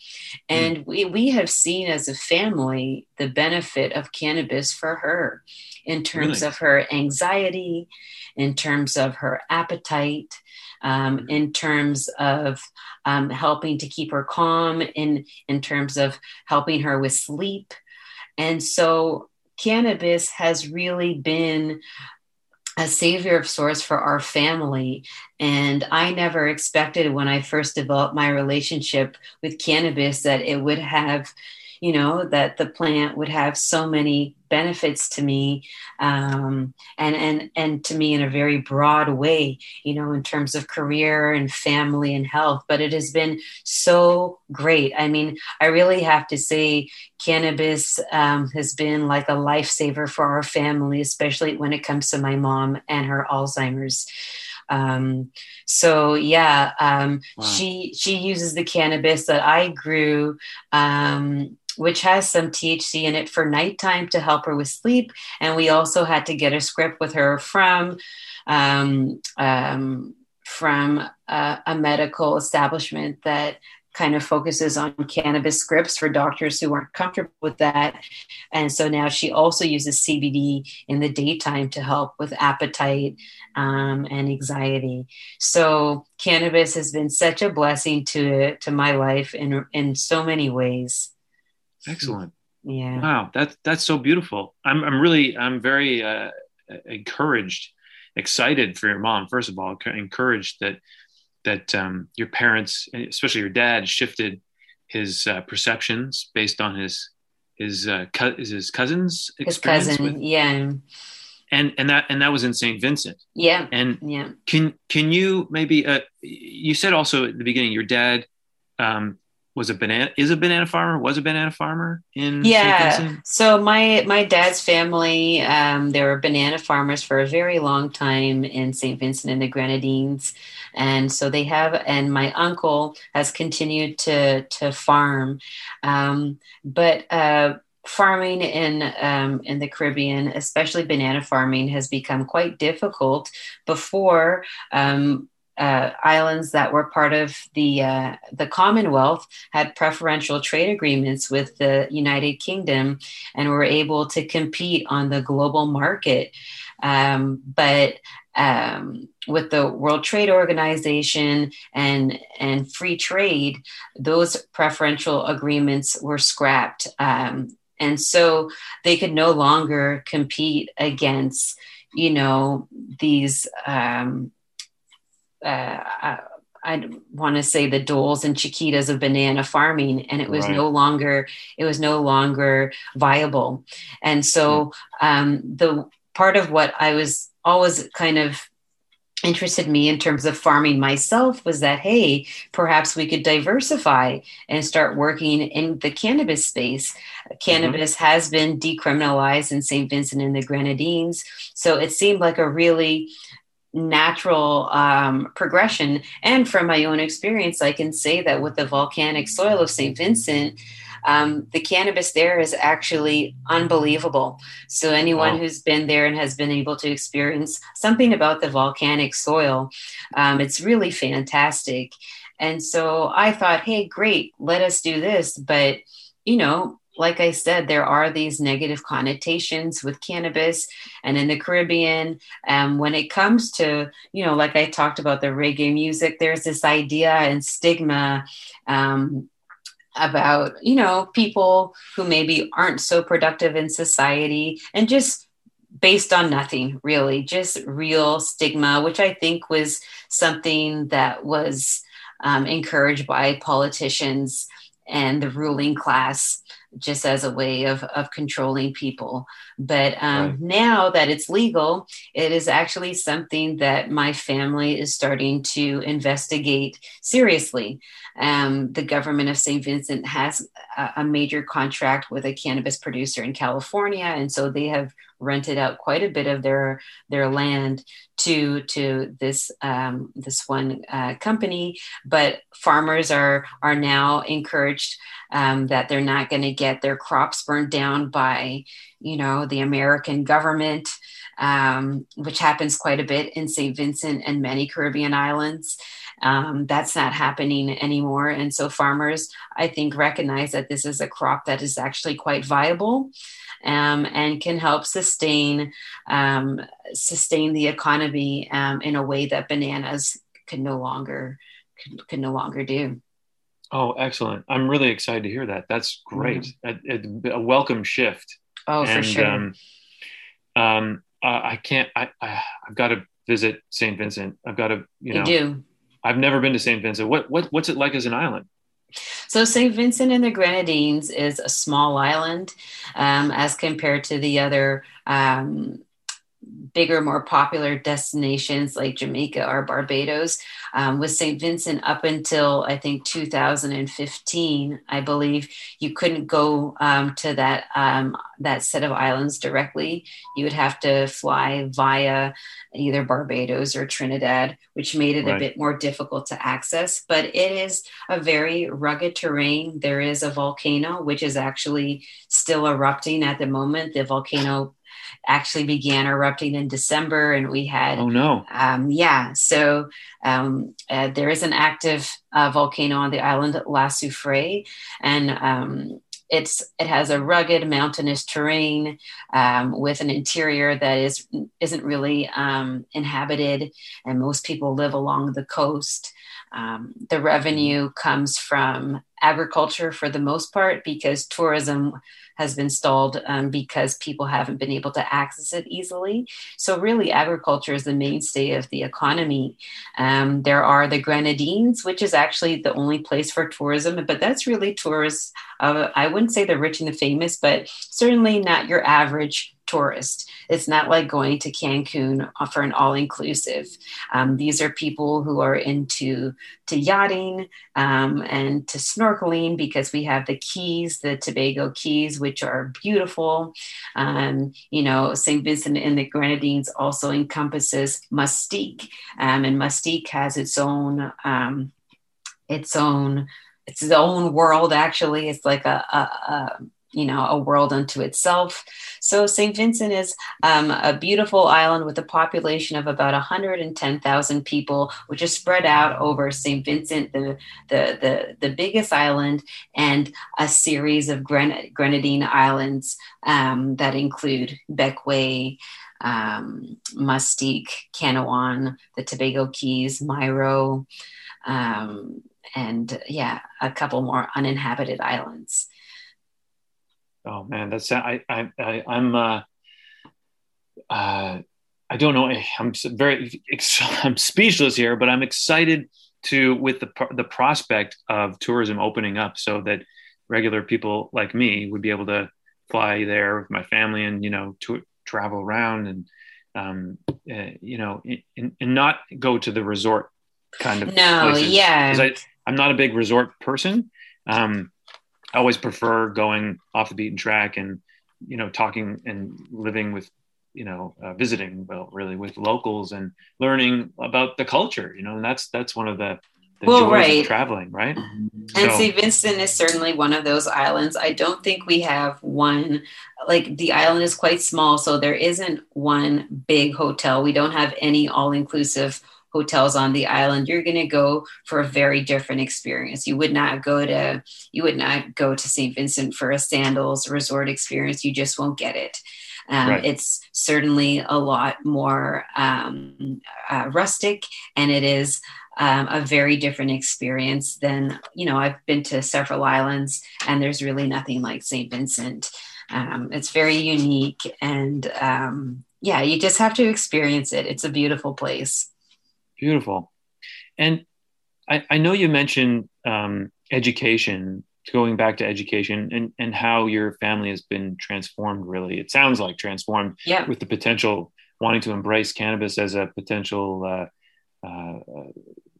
And mm. we, we have seen as a family the benefit of cannabis for her in terms really? of her anxiety, in terms of her appetite, um, mm. in terms of um, helping to keep her calm, in, in terms of helping her with sleep. And so cannabis has really been a savior of sorts for our family. And I never expected when I first developed my relationship with cannabis that it would have, you know, that the plant would have so many benefits to me um, and and and to me in a very broad way you know in terms of career and family and health but it has been so great i mean i really have to say cannabis um, has been like a lifesaver for our family especially when it comes to my mom and her alzheimer's um, so yeah, um, wow. she she uses the cannabis that I grew. Um, which has some THC in it for nighttime to help her with sleep. And we also had to get a script with her from um, um, from a, a, medical establishment that kind of focuses on cannabis scripts for doctors who aren't comfortable with that. And so now she also uses CBD in the daytime to help with appetite um, and anxiety. So cannabis has been such a blessing to to my life in in so many ways. Excellent. Yeah. Wow, that's that's so beautiful. I'm I'm really I'm very uh, encouraged, excited for your mom. First of all, encouraged that that um, your parents, especially your dad, shifted his uh, perceptions based on his his uh, co- his cousin's experience his cousin, with, yeah. And and that and that was in St. Vincent. Yeah. And yeah. Can can you maybe uh, you said also at the beginning your dad um, was a banana is a banana farmer was a banana farmer in yeah. So my my dad's family um, they were banana farmers for a very long time in st vincent and the grenadines. And so they have and my uncle has continued to to farm. Um, but uh, farming in um, in the Caribbean, especially banana farming, has become quite difficult. Before um, uh, islands that were part of the uh, the Commonwealth had preferential trade agreements with the United Kingdom and were able to compete on the global market. Um, but um, with the World Trade Organization and and free trade, those preferential agreements were scrapped, um, and so they could no longer compete against you know these um, uh, I, I want to say the Doles and Chiquitas of banana farming, and it was right. no longer it was no longer viable. And so hmm. um, the part of what I was always kind of interested me in terms of farming myself was that hey perhaps we could diversify and start working in the cannabis space cannabis mm-hmm. has been decriminalized in st vincent and the grenadines so it seemed like a really natural um, progression. And from my own experience, I can say that with the volcanic soil of St. Vincent, um, the cannabis there is actually unbelievable. So, anyone wow. who's been there and has been able to experience something about the volcanic soil, um, it's really fantastic. And so I thought, hey, great, let us do this. But, you know, like I said, there are these negative connotations with cannabis and in the Caribbean. Um, when it comes to, you know, like I talked about the reggae music, there's this idea and stigma um, about, you know, people who maybe aren't so productive in society and just based on nothing really, just real stigma, which I think was something that was um, encouraged by politicians and the ruling class just as a way of, of controlling people. But um, right. now that it's legal, it is actually something that my family is starting to investigate seriously. Um, the government of St. Vincent has a, a major contract with a cannabis producer in California, and so they have rented out quite a bit of their their land to to this um, this one uh, company. But farmers are are now encouraged um, that they're not going to get their crops burned down by you know the American government. Um, which happens quite a bit in St. Vincent and many Caribbean islands. Um, that's not happening anymore. And so farmers, I think, recognize that this is a crop that is actually quite viable um, and can help sustain um, sustain the economy um, in a way that bananas can no longer can, can, no longer do. Oh, excellent! I'm really excited to hear that. That's great. Mm-hmm. A, a, welcome shift. Oh, and, for sure. Um, um, I can't. I, I have got to visit St. Vincent. I've got to. You know. You do. I've never been to St. Vincent. What what what's it like as an island? So, St. Vincent and the Grenadines is a small island um, as compared to the other um, bigger, more popular destinations like Jamaica or Barbados. Um, with St. Vincent, up until I think 2015, I believe you couldn't go um, to that um, that set of islands directly. You would have to fly via either Barbados or Trinidad, which made it right. a bit more difficult to access. But it is a very rugged terrain. There is a volcano, which is actually still erupting at the moment. The volcano actually began erupting in December, and we had oh no, um, yeah. So um, uh, there is an active uh, volcano on the island La Soufrière, and um, it's it has a rugged mountainous terrain um, with an interior that is isn't really um, inhabited, and most people live along the coast. Um, the revenue comes from agriculture for the most part because tourism has been stalled um, because people haven't been able to access it easily. So, really, agriculture is the mainstay of the economy. Um, there are the Grenadines, which is actually the only place for tourism, but that's really tourists. Uh, I wouldn't say the rich and the famous, but certainly not your average tourist. It's not like going to Cancun for an all inclusive. Um, these are people who are into to yachting um, and to snorkeling because we have the Cays, the Tobago Cays, which are beautiful. Um, you know, St. Vincent and the Grenadines also encompasses Mustique, um, and Mustique has its own um, its own it's its own world actually it's like a, a, a you know a world unto itself. So st vincent is um, a beautiful island with a population of about 110000 people which is spread out over st vincent the, the the the, biggest island and a series of Gren- grenadine islands um, that include bequia um, mustique canouan the Tobago Cays Mayreau um, and yeah a couple more uninhabited islands Oh man, that's I I, I am uh, uh, I don't know. I'm very I'm speechless here, but I'm excited to with the the prospect of tourism opening up, so that regular people like me would be able to fly there with my family and you know to travel around and um, uh, you know and, and not go to the resort kind of no places. yeah I, I'm not a big resort person. Um, I always prefer going off the beaten track and you know talking and living with you know uh, visiting well really with locals and learning about the culture you know and that's that's one of the, the well, right. traveling right? And so, st vincent is certainly one of those islands. I don't think we have one like the island is quite small so there isn't one big hotel. We don't have any all-inclusive hotels on the island, you're going to go for a very different experience. You would not go to you would not go to St. Vincent for a sandals resort experience. You just won't get it. Um, right. It's certainly a lot more um, uh, rustic, and it is um, a very different experience than you know. I've been to several islands, and there's really nothing like St. Vincent. Um, it's very unique, and um, yeah, you just have to experience it. It's a beautiful place. Beautiful. And I, I know you mentioned um, education, going back to education and, and how your family has been transformed, really. It sounds like transformed yeah. with the potential wanting to embrace cannabis as a potential, uh, uh,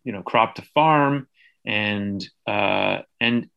you know, crop to farm. And, uh, and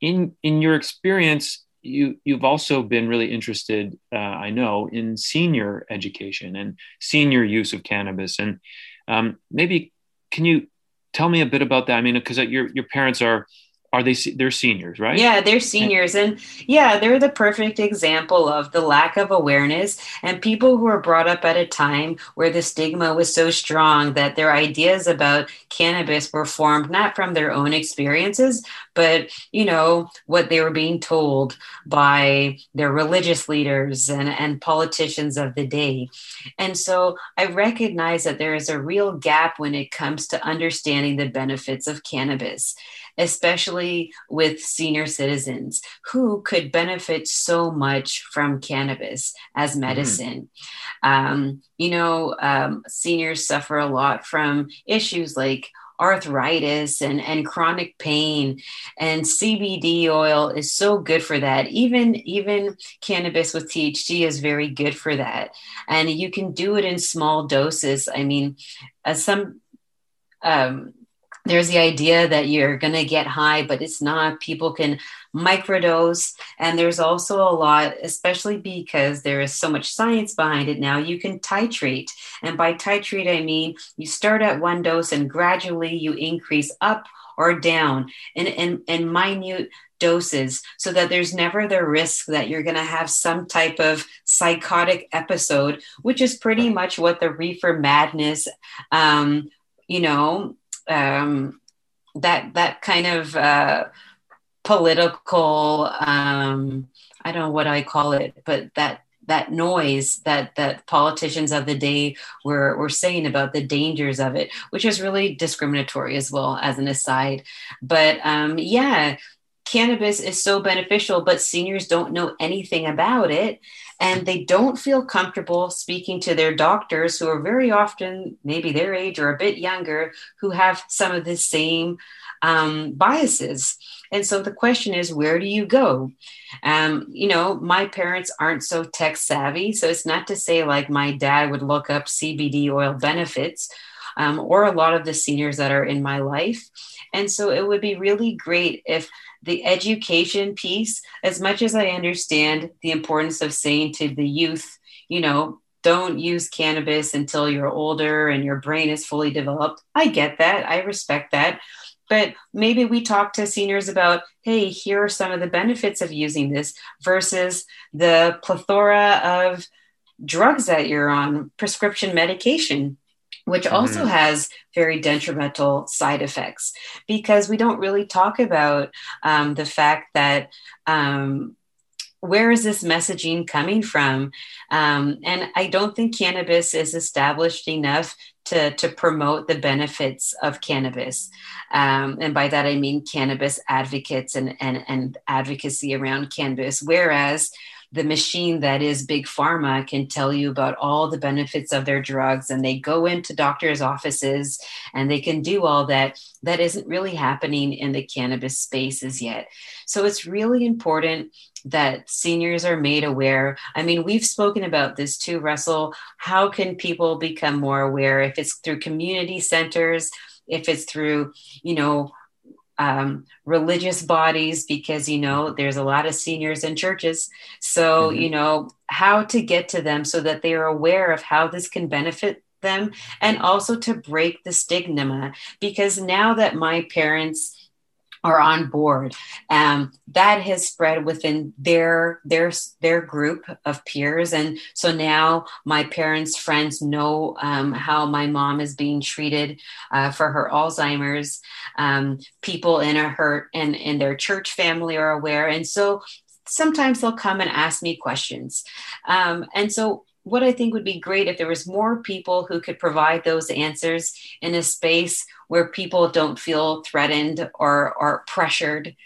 in, in your experience, you you've also been really interested, uh, I know, in senior education and senior use of cannabis. And um, maybe can you tell me a bit about that? I mean, because your your parents are are they they're seniors right? Yeah they're seniors. And yeah they're the perfect example of the lack of awareness and people who are brought up at a time where the stigma was so strong that their ideas about cannabis were formed not from their own experiences but you know what they were being told by their religious leaders and, and politicians of the day. And so i recognize that there is a real gap when it comes to understanding the benefits of cannabis especially with senior citizens who could benefit so much from cannabis as mm-hmm. medicine. Mm. Um, you know, um, seniors suffer a lot from issues like arthritis and, and chronic pain. And CBD oil is so good for that. Even, even cannabis with THC is very good for that. And you can do it in small doses. I mean, uh, some um, there's the idea that you're going to get high, but it's not. People can microdose. And there's also a lot, especially because there is so much science behind it now, you can titrate. And by titrate, I mean you start at one dose and gradually you increase up or down in, in, in minute doses so that there's never the risk that you're going to have some type of psychotic episode, which is pretty much what the reefer madness, um, you know, um, that that kind of uh, political um, I don't know what I call it, but that that noise that that politicians of the day were were saying about the dangers of it, which is really discriminatory as well as an aside. But um, yeah, cannabis is so beneficial, but seniors don't know anything about it. And they don't feel comfortable speaking to their doctors, who are very often maybe their age or a bit younger, who have some of the same um, biases. And so the question is, where do you go? Um, you know, my parents aren't so tech savvy. So it's not to say like my dad would look up CBD oil benefits um, or a lot of the seniors that are in my life. And so it would be really great if the education piece, as much as I understand the importance of saying to the youth, you know, don't use cannabis until you're older and your brain is fully developed. I get that. I respect that. But maybe we talk to seniors about, hey, here are some of the benefits of using this versus the plethora of drugs that you're on, prescription medication which mm-hmm. also has very detrimental side effects because we don't really talk about um, the fact that um, where is this messaging coming from? Um, and I don't think cannabis is established enough to, to promote the benefits of cannabis. Um, and by that, I mean cannabis advocates and, and, and advocacy around cannabis. Whereas the machine that is big pharma can tell you about all the benefits of their drugs and they go into doctors offices and they can do all that. That isn't really happening in the cannabis spaces yet. So it's really important that seniors are made aware. I mean we've spoken about this too russell. How can people become more aware if it's through community centers if it's through you know um, religious bodies because you know there's a lot of seniors in churches. So mm-hmm. you know how to get to them so that they are aware of how this can benefit them and also to break the stigma. Because now that my parents are on board. Um, that has spread within their their their group of peers, and so now my parents' friends know um, how my mom is being treated uh, for her Alzheimer's. Um, people in her in in their church family are aware, and so sometimes they'll come and ask me questions, um, and so what I think would be great if there was more people who could provide those answers in a space where people don't feel threatened or, or pressured.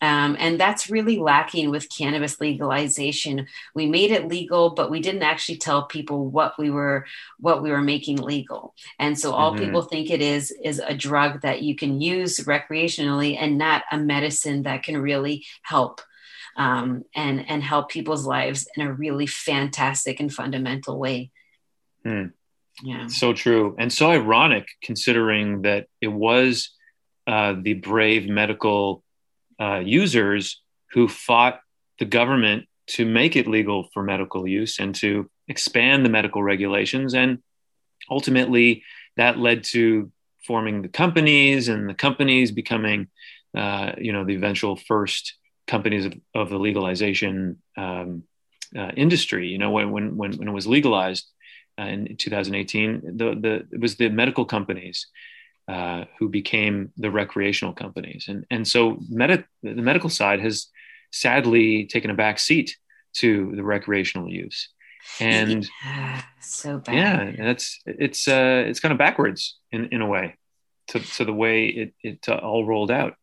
Um, and that's really lacking with cannabis legalization. We made it legal, but we didn't actually tell people what we were what we were making legal. And so all mm-hmm. people think it is is a drug that you can use recreationally and not a medicine that can really help um, and and help people's lives in a really fantastic and fundamental way. Hmm. Yeah, so true. And so ironic considering that it was uh, the brave medical uh, users who fought the government to make it legal for medical use and to expand the medical regulations. And ultimately that led to forming the companies and the companies becoming uh, you know the eventual first companies of, of the legalization um, uh, industry. You know, when, when, when, it was legalized in 2018, the, the, it was the medical companies uh, who became the recreational companies. And, and so med- the medical side has sadly taken a back seat to the recreational use. And yeah, so bad. Yeah, that's it's uh, it's kind of backwards in, in a way to, to the way it, it uh, all rolled out.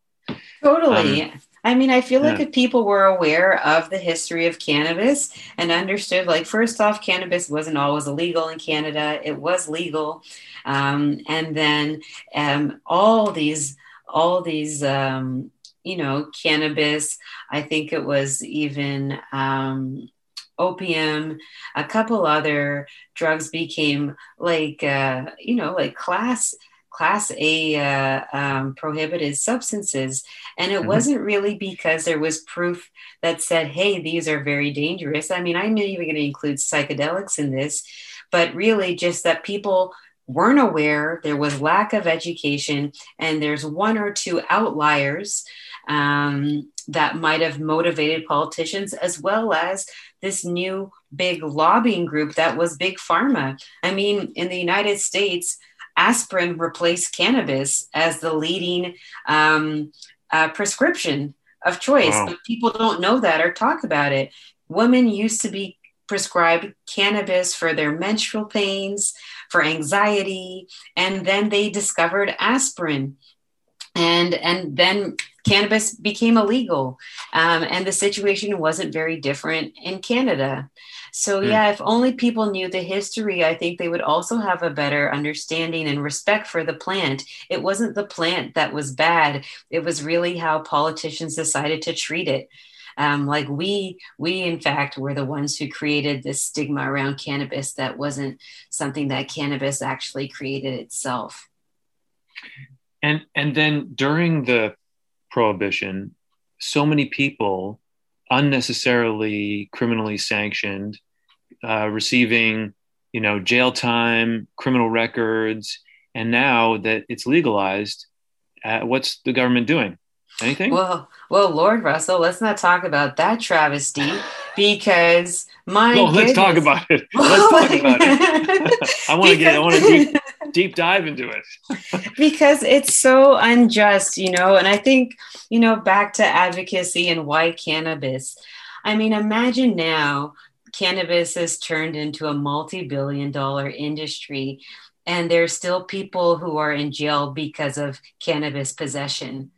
Totally. Um, I mean, I feel yeah. like if people were aware of the history of cannabis and understood, like, first off, cannabis wasn't always illegal in Canada, it was legal. Um, and then um, all these, all these, um, you know, cannabis, I think it was even um, opium, a couple other drugs became like, uh, you know, like class class A uh, um, prohibited substances. And it mm-hmm. wasn't really because there was proof that said, hey, these are very dangerous. I mean, I'm not even going to include psychedelics in this, but really just that people weren't aware, there was lack of education, and there's one or two outliers. Um, that might have motivated politicians as well as this new big lobbying group that was big pharma. I mean, in the United States, aspirin replaced cannabis as the leading um, uh, prescription of choice, wow. but people don't know that or talk about it. Women used to be prescribed cannabis for their menstrual pains, for anxiety, and then they discovered aspirin. And, and then cannabis became illegal. Um, and the situation wasn't very different in Canada. So, mm. yeah, if only people knew the history, I think they would also have a better understanding and respect for the plant. It wasn't the plant that was bad, it was really how politicians decided to treat it. Um, like we we in fact were the ones who created this stigma around cannabis that wasn't something that cannabis actually created itself and and then during the prohibition so many people unnecessarily criminally sanctioned uh, receiving, you know, jail time, criminal records, and now that it's legalized, uh, what's the government doing? Anything? Well, well, Lord Russell, let's not talk about that travesty because my. Well, let's talk about it. Let's talk about it. I want to get. I want to deep, deep dive into it. because it's so unjust, you know, and I think you know back to advocacy and why cannabis. I mean, imagine now cannabis has turned into a multi-billion dollar industry and there's still people who are in jail because of cannabis possession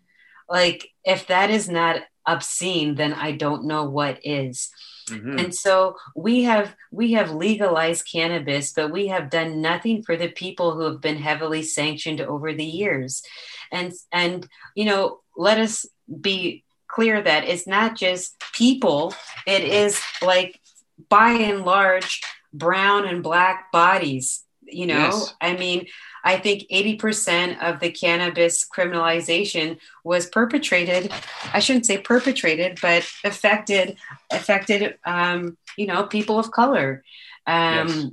like if that is not obscene then i don't know what is. Mm-hmm. and so we have we have legalized cannabis but we have done nothing for the people who have been heavily sanctioned over the years and and you know let us be clear that it's not just people it is like by and large brown and black bodies you know yes. i mean i think 80% of the cannabis criminalization was perpetrated i shouldn't say perpetrated but affected affected um, you know people of color um, yes.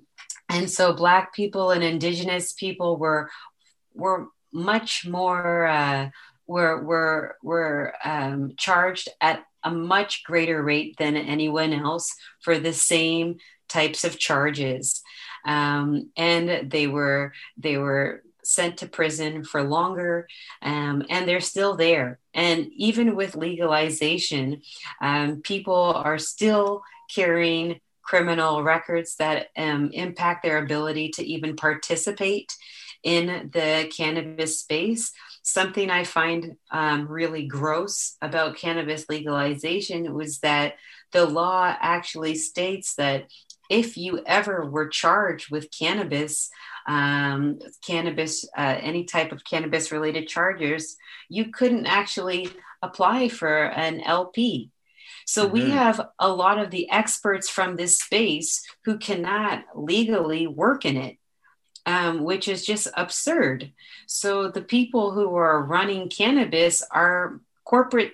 and so black people and indigenous people were were much more uh, were were were um, charged at a much greater rate than anyone else for the same types of charges. Um, and they were they were sent to prison for longer um, and they're still there and even with legalization um, people are still carrying criminal records that um, impact their ability to even participate in the cannabis space something I find um, really gross about cannabis legalization was that the law actually states that if you ever were charged with cannabis, um, cannabis, uh, any type of cannabis related charges, you couldn't actually apply for an LP. So mm-hmm. we have a lot of the experts from this space who cannot legally work in it um, which is just absurd. So the people who are running cannabis are corporate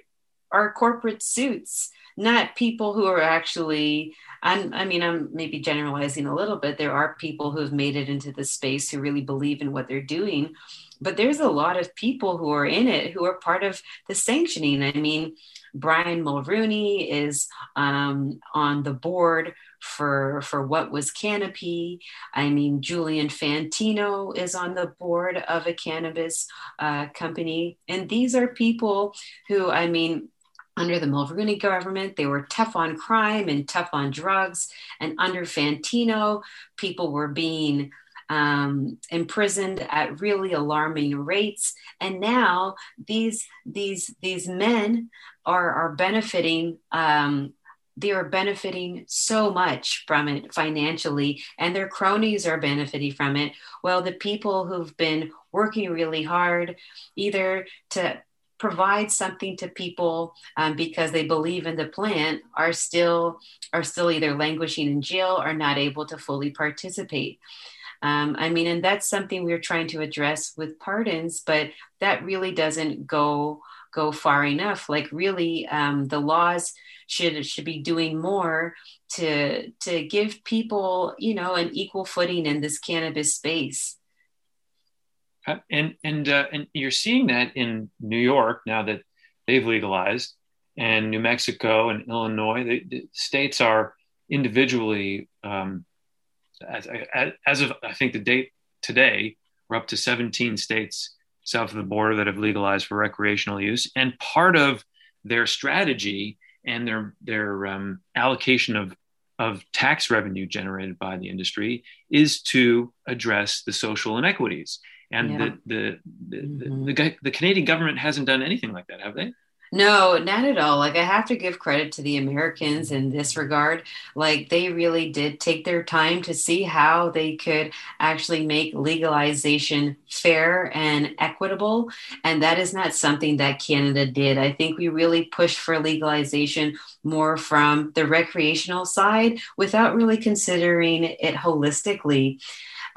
are corporate suits, not people who are actually. I'm, I mean, I'm maybe generalizing a little bit. There are people who've made it into the space who really believe in what they're doing, but there's a lot of people who are in it who are part of the sanctioning. I mean, Brian Mulroney is um, on the board for for what was Canopy. I mean, Julian Fantino is on the board of a cannabis uh, company, and these are people who, I mean, under the Mulroney government, they were tough on crime and tough on drugs, and under Fantino, people were being um, imprisoned at really alarming rates. And now these these these men are are benefiting um, they are benefiting so much from it financially and their cronies are benefiting from it. Well the people who've been working really hard either to provide something to people um, because they believe in the plant are still are still either languishing in jail or not able to fully participate. Um, i mean and that's something we're trying to address with pardons but that really doesn't go go far enough like really um, the laws should should be doing more to to give people you know an equal footing in this cannabis space uh, and and uh, and you're seeing that in New York now that they've legalized, and New Mexico and Illinois. The, the states are individually, um, as, as of I think the date today, we're up to 17 states south of the border that have legalized for recreational use, and part of their strategy and their their um, allocation of of tax revenue generated by the industry is to address the social inequities. And yeah. the, the, the, mm-hmm. the, the, Canadian government hasn't done anything like that, have they? No, not at all. Like I have to give credit to the Americans in this regard. Like they really did take their time to see how they could actually make legalization fair and equitable. And that is not something that Canada did. I think we really pushed for legalization more from the recreational side without really considering it holistically.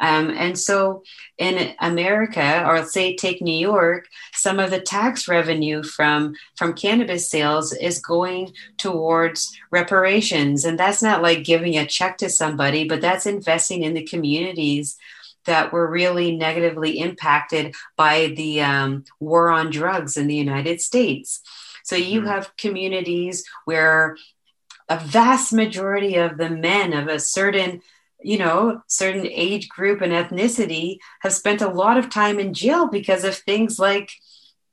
Um, and so in America, or say take New York, some of the tax revenue from from cannabis sales is going towards reparations, and that's not like giving a check to somebody, but that's investing in the communities that were really negatively impacted by the um, war on drugs in the United States. So you mm-hmm. have communities where a vast majority of the men of a certain you know, certain age group and ethnicity have spent a lot of time in jail because of things like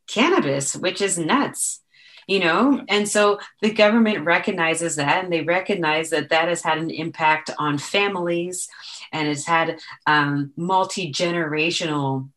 cannabis, which is nuts, you know? And so the government recognizes that and they recognize that that has had an impact on families and it's had um, multi generational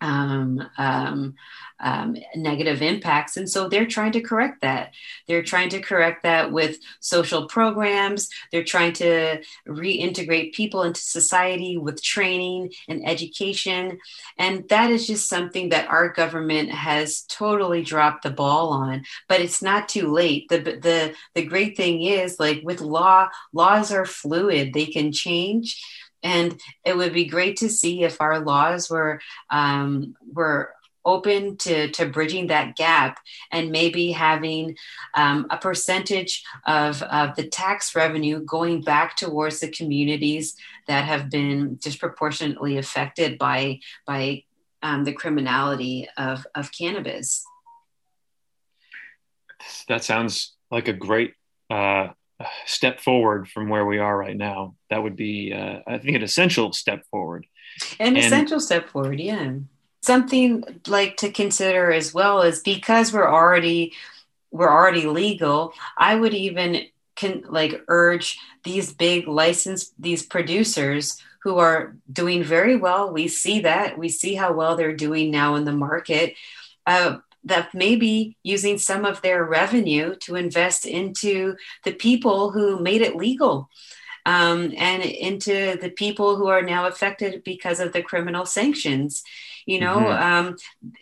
um, um, um, negative impacts. And so they're trying to correct that. They're trying to correct that with social programs. They're trying to reintegrate people into society with training and education. And that is just something that our government has totally dropped the ball on. But it's not too late. The, the, the great thing is, like with law, laws are fluid, they can change and it would be great to see if our laws were um, were open to, to bridging that gap and maybe having um, a percentage of, of the tax revenue going back towards the communities that have been disproportionately affected by, by um, the criminality of, of cannabis. That sounds like a great uh, step forward from where we are right now. That would be, uh, I think, an essential step forward. An and, essential step forward, yeah something like to consider as well is because we're already we're already legal i would even can like urge these big license these producers who are doing very well we see that we see how well they're doing now in the market uh, that maybe using some of their revenue to invest into the people who made it legal um, and into the people who are now affected because of the criminal sanctions you know mm-hmm. um,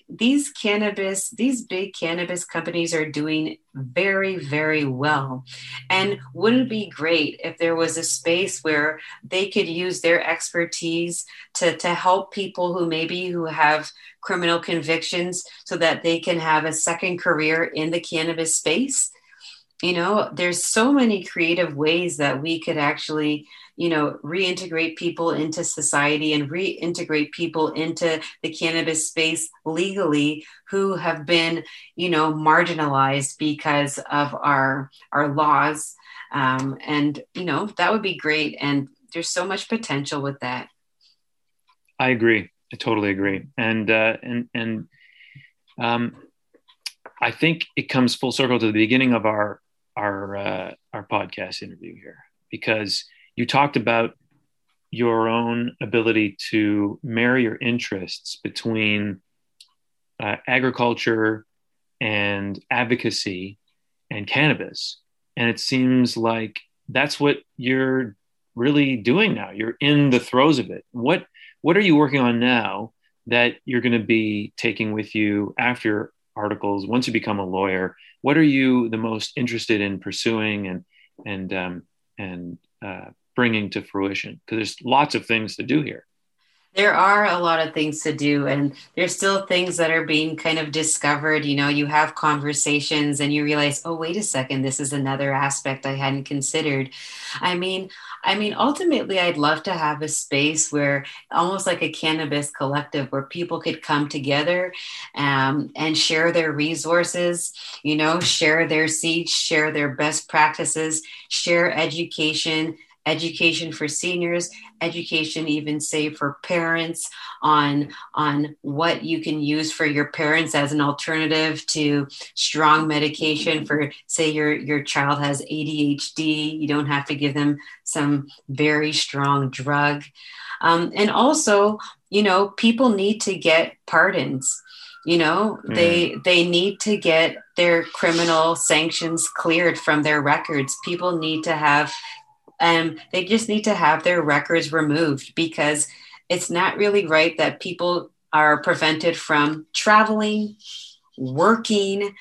these cannabis these big cannabis companies are doing very very well and wouldn't it be great if there was a space where they could use their expertise to, to help people who maybe who have criminal convictions so that they can have a second career in the cannabis space you know there's so many creative ways that we could actually you know reintegrate people into society and reintegrate people into the cannabis space legally who have been you know marginalized because of our our laws. Um, and you know that would be great. And there's so much potential with that. I agree. I totally agree. And uh, and and um, i think it comes full circle to the beginning of our our uh, our podcast interview here because you talked about your own ability to marry your interests between uh, agriculture and advocacy and cannabis. And it seems like that's what you're really doing now. You're in the throes of it. What what are you working on now that you're going to be taking with you after articles once you become a lawyer? What are you the most interested in pursuing and and um, and uh, bringing to fruition? Because there's lots of things to do here there are a lot of things to do and there's still things that are being kind of discovered you know you have conversations and you realize oh wait a second this is another aspect i hadn't considered i mean i mean ultimately i'd love to have a space where almost like a cannabis collective where people could come together um, and share their resources you know share their seeds share their best practices share education education for seniors education even say for parents on on what you can use for your parents as an alternative to strong medication for say your your child has adhd you don't have to give them some very strong drug. Um, and also you know people need to get pardons. You know mm. they they need to get their criminal sanctions cleared from their records. People need to have um, they just need to have their records removed because it's not really right that people are prevented from traveling, working,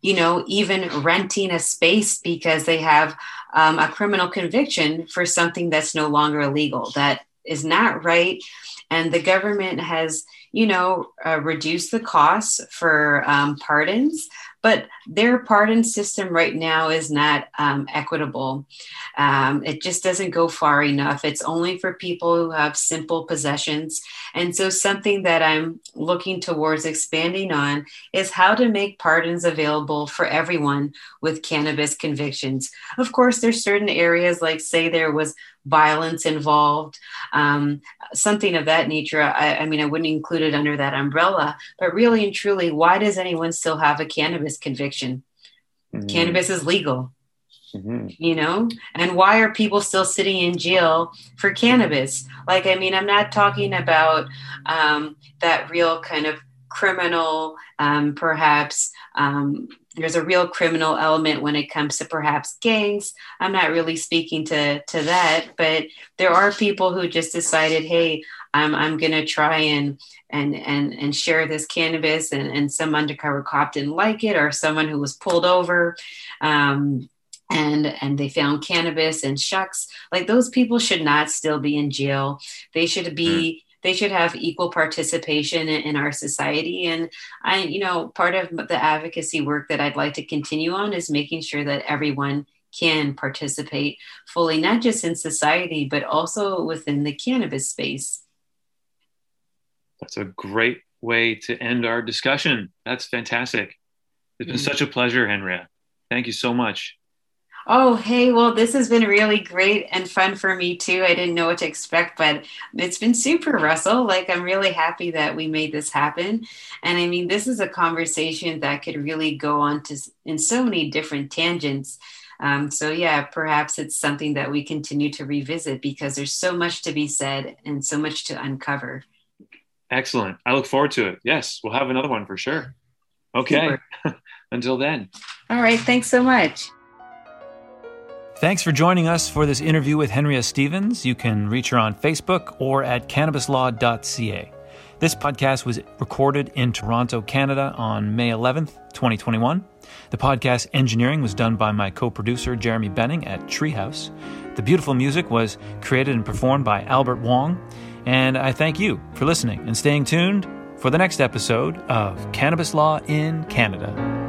you know, even renting a space because they have um, a criminal conviction for something that's no longer illegal. That is not right. And the government has, you know, uh, reduced the costs for um, pardons but their pardon system right now is not um, equitable. Um, it just doesn't go far enough. It's only for people who have simple possessions. And so, something that I'm looking towards expanding on is how to make pardons available for everyone with cannabis convictions. Of course, there's certain areas, like, say, there was violence involved, um, something of that nature. I, I, mean, I wouldn't include it under that umbrella, but really and truly, why does anyone still have a cannabis conviction? Mm-hmm. Cannabis is legal. Mm-hmm. You know, and why are people still sitting in jail for cannabis? Like, I mean, I'm not talking about um, that real kind of criminal, um, perhaps um, there's a real criminal element when it comes to perhaps gangs. I'm not really speaking to to that, but there are people who just decided, hey, I'm I'm gonna try and and and and share this cannabis, and and some undercover cop didn't like it, or someone who was pulled over. Um, and and they found cannabis and shucks like those people should not still be in jail they should be mm they should have equal participation in, in, our society. And I, you know, part of the advocacy work that I'd like to continue on is making sure that everyone can participate fully, not just in society, but also within the cannabis space. That's a great way to end our discussion. That's fantastic. It's been mm-hmm. such a pleasure, Henria. Thank you so much. Oh, hey, well, this has been really great and fun for me too. I didn't know what to expect, but it's been super, Russell. Like, I'm really happy that we made this happen. And I mean, this is a conversation that could really go on to in so many different tangents. Um, so, yeah, perhaps it's something that we continue to revisit because there's so much to be said and so much to uncover. Excellent. I look forward to it. Yes, we'll have another one for sure. Okay. Until then. All right. Thanks so much. Thanks for joining us for this interview with Henria Stephens. You can reach her on Facebook or at cannabislaw.ca. This podcast was recorded in Toronto, Canada on May 11th, 2021. The podcast engineering was done by my co producer Jeremy Benning at Treehouse. The beautiful music was created and performed by Albert Wong. And I thank you for listening and staying tuned for the next episode of Cannabis Law in Canada.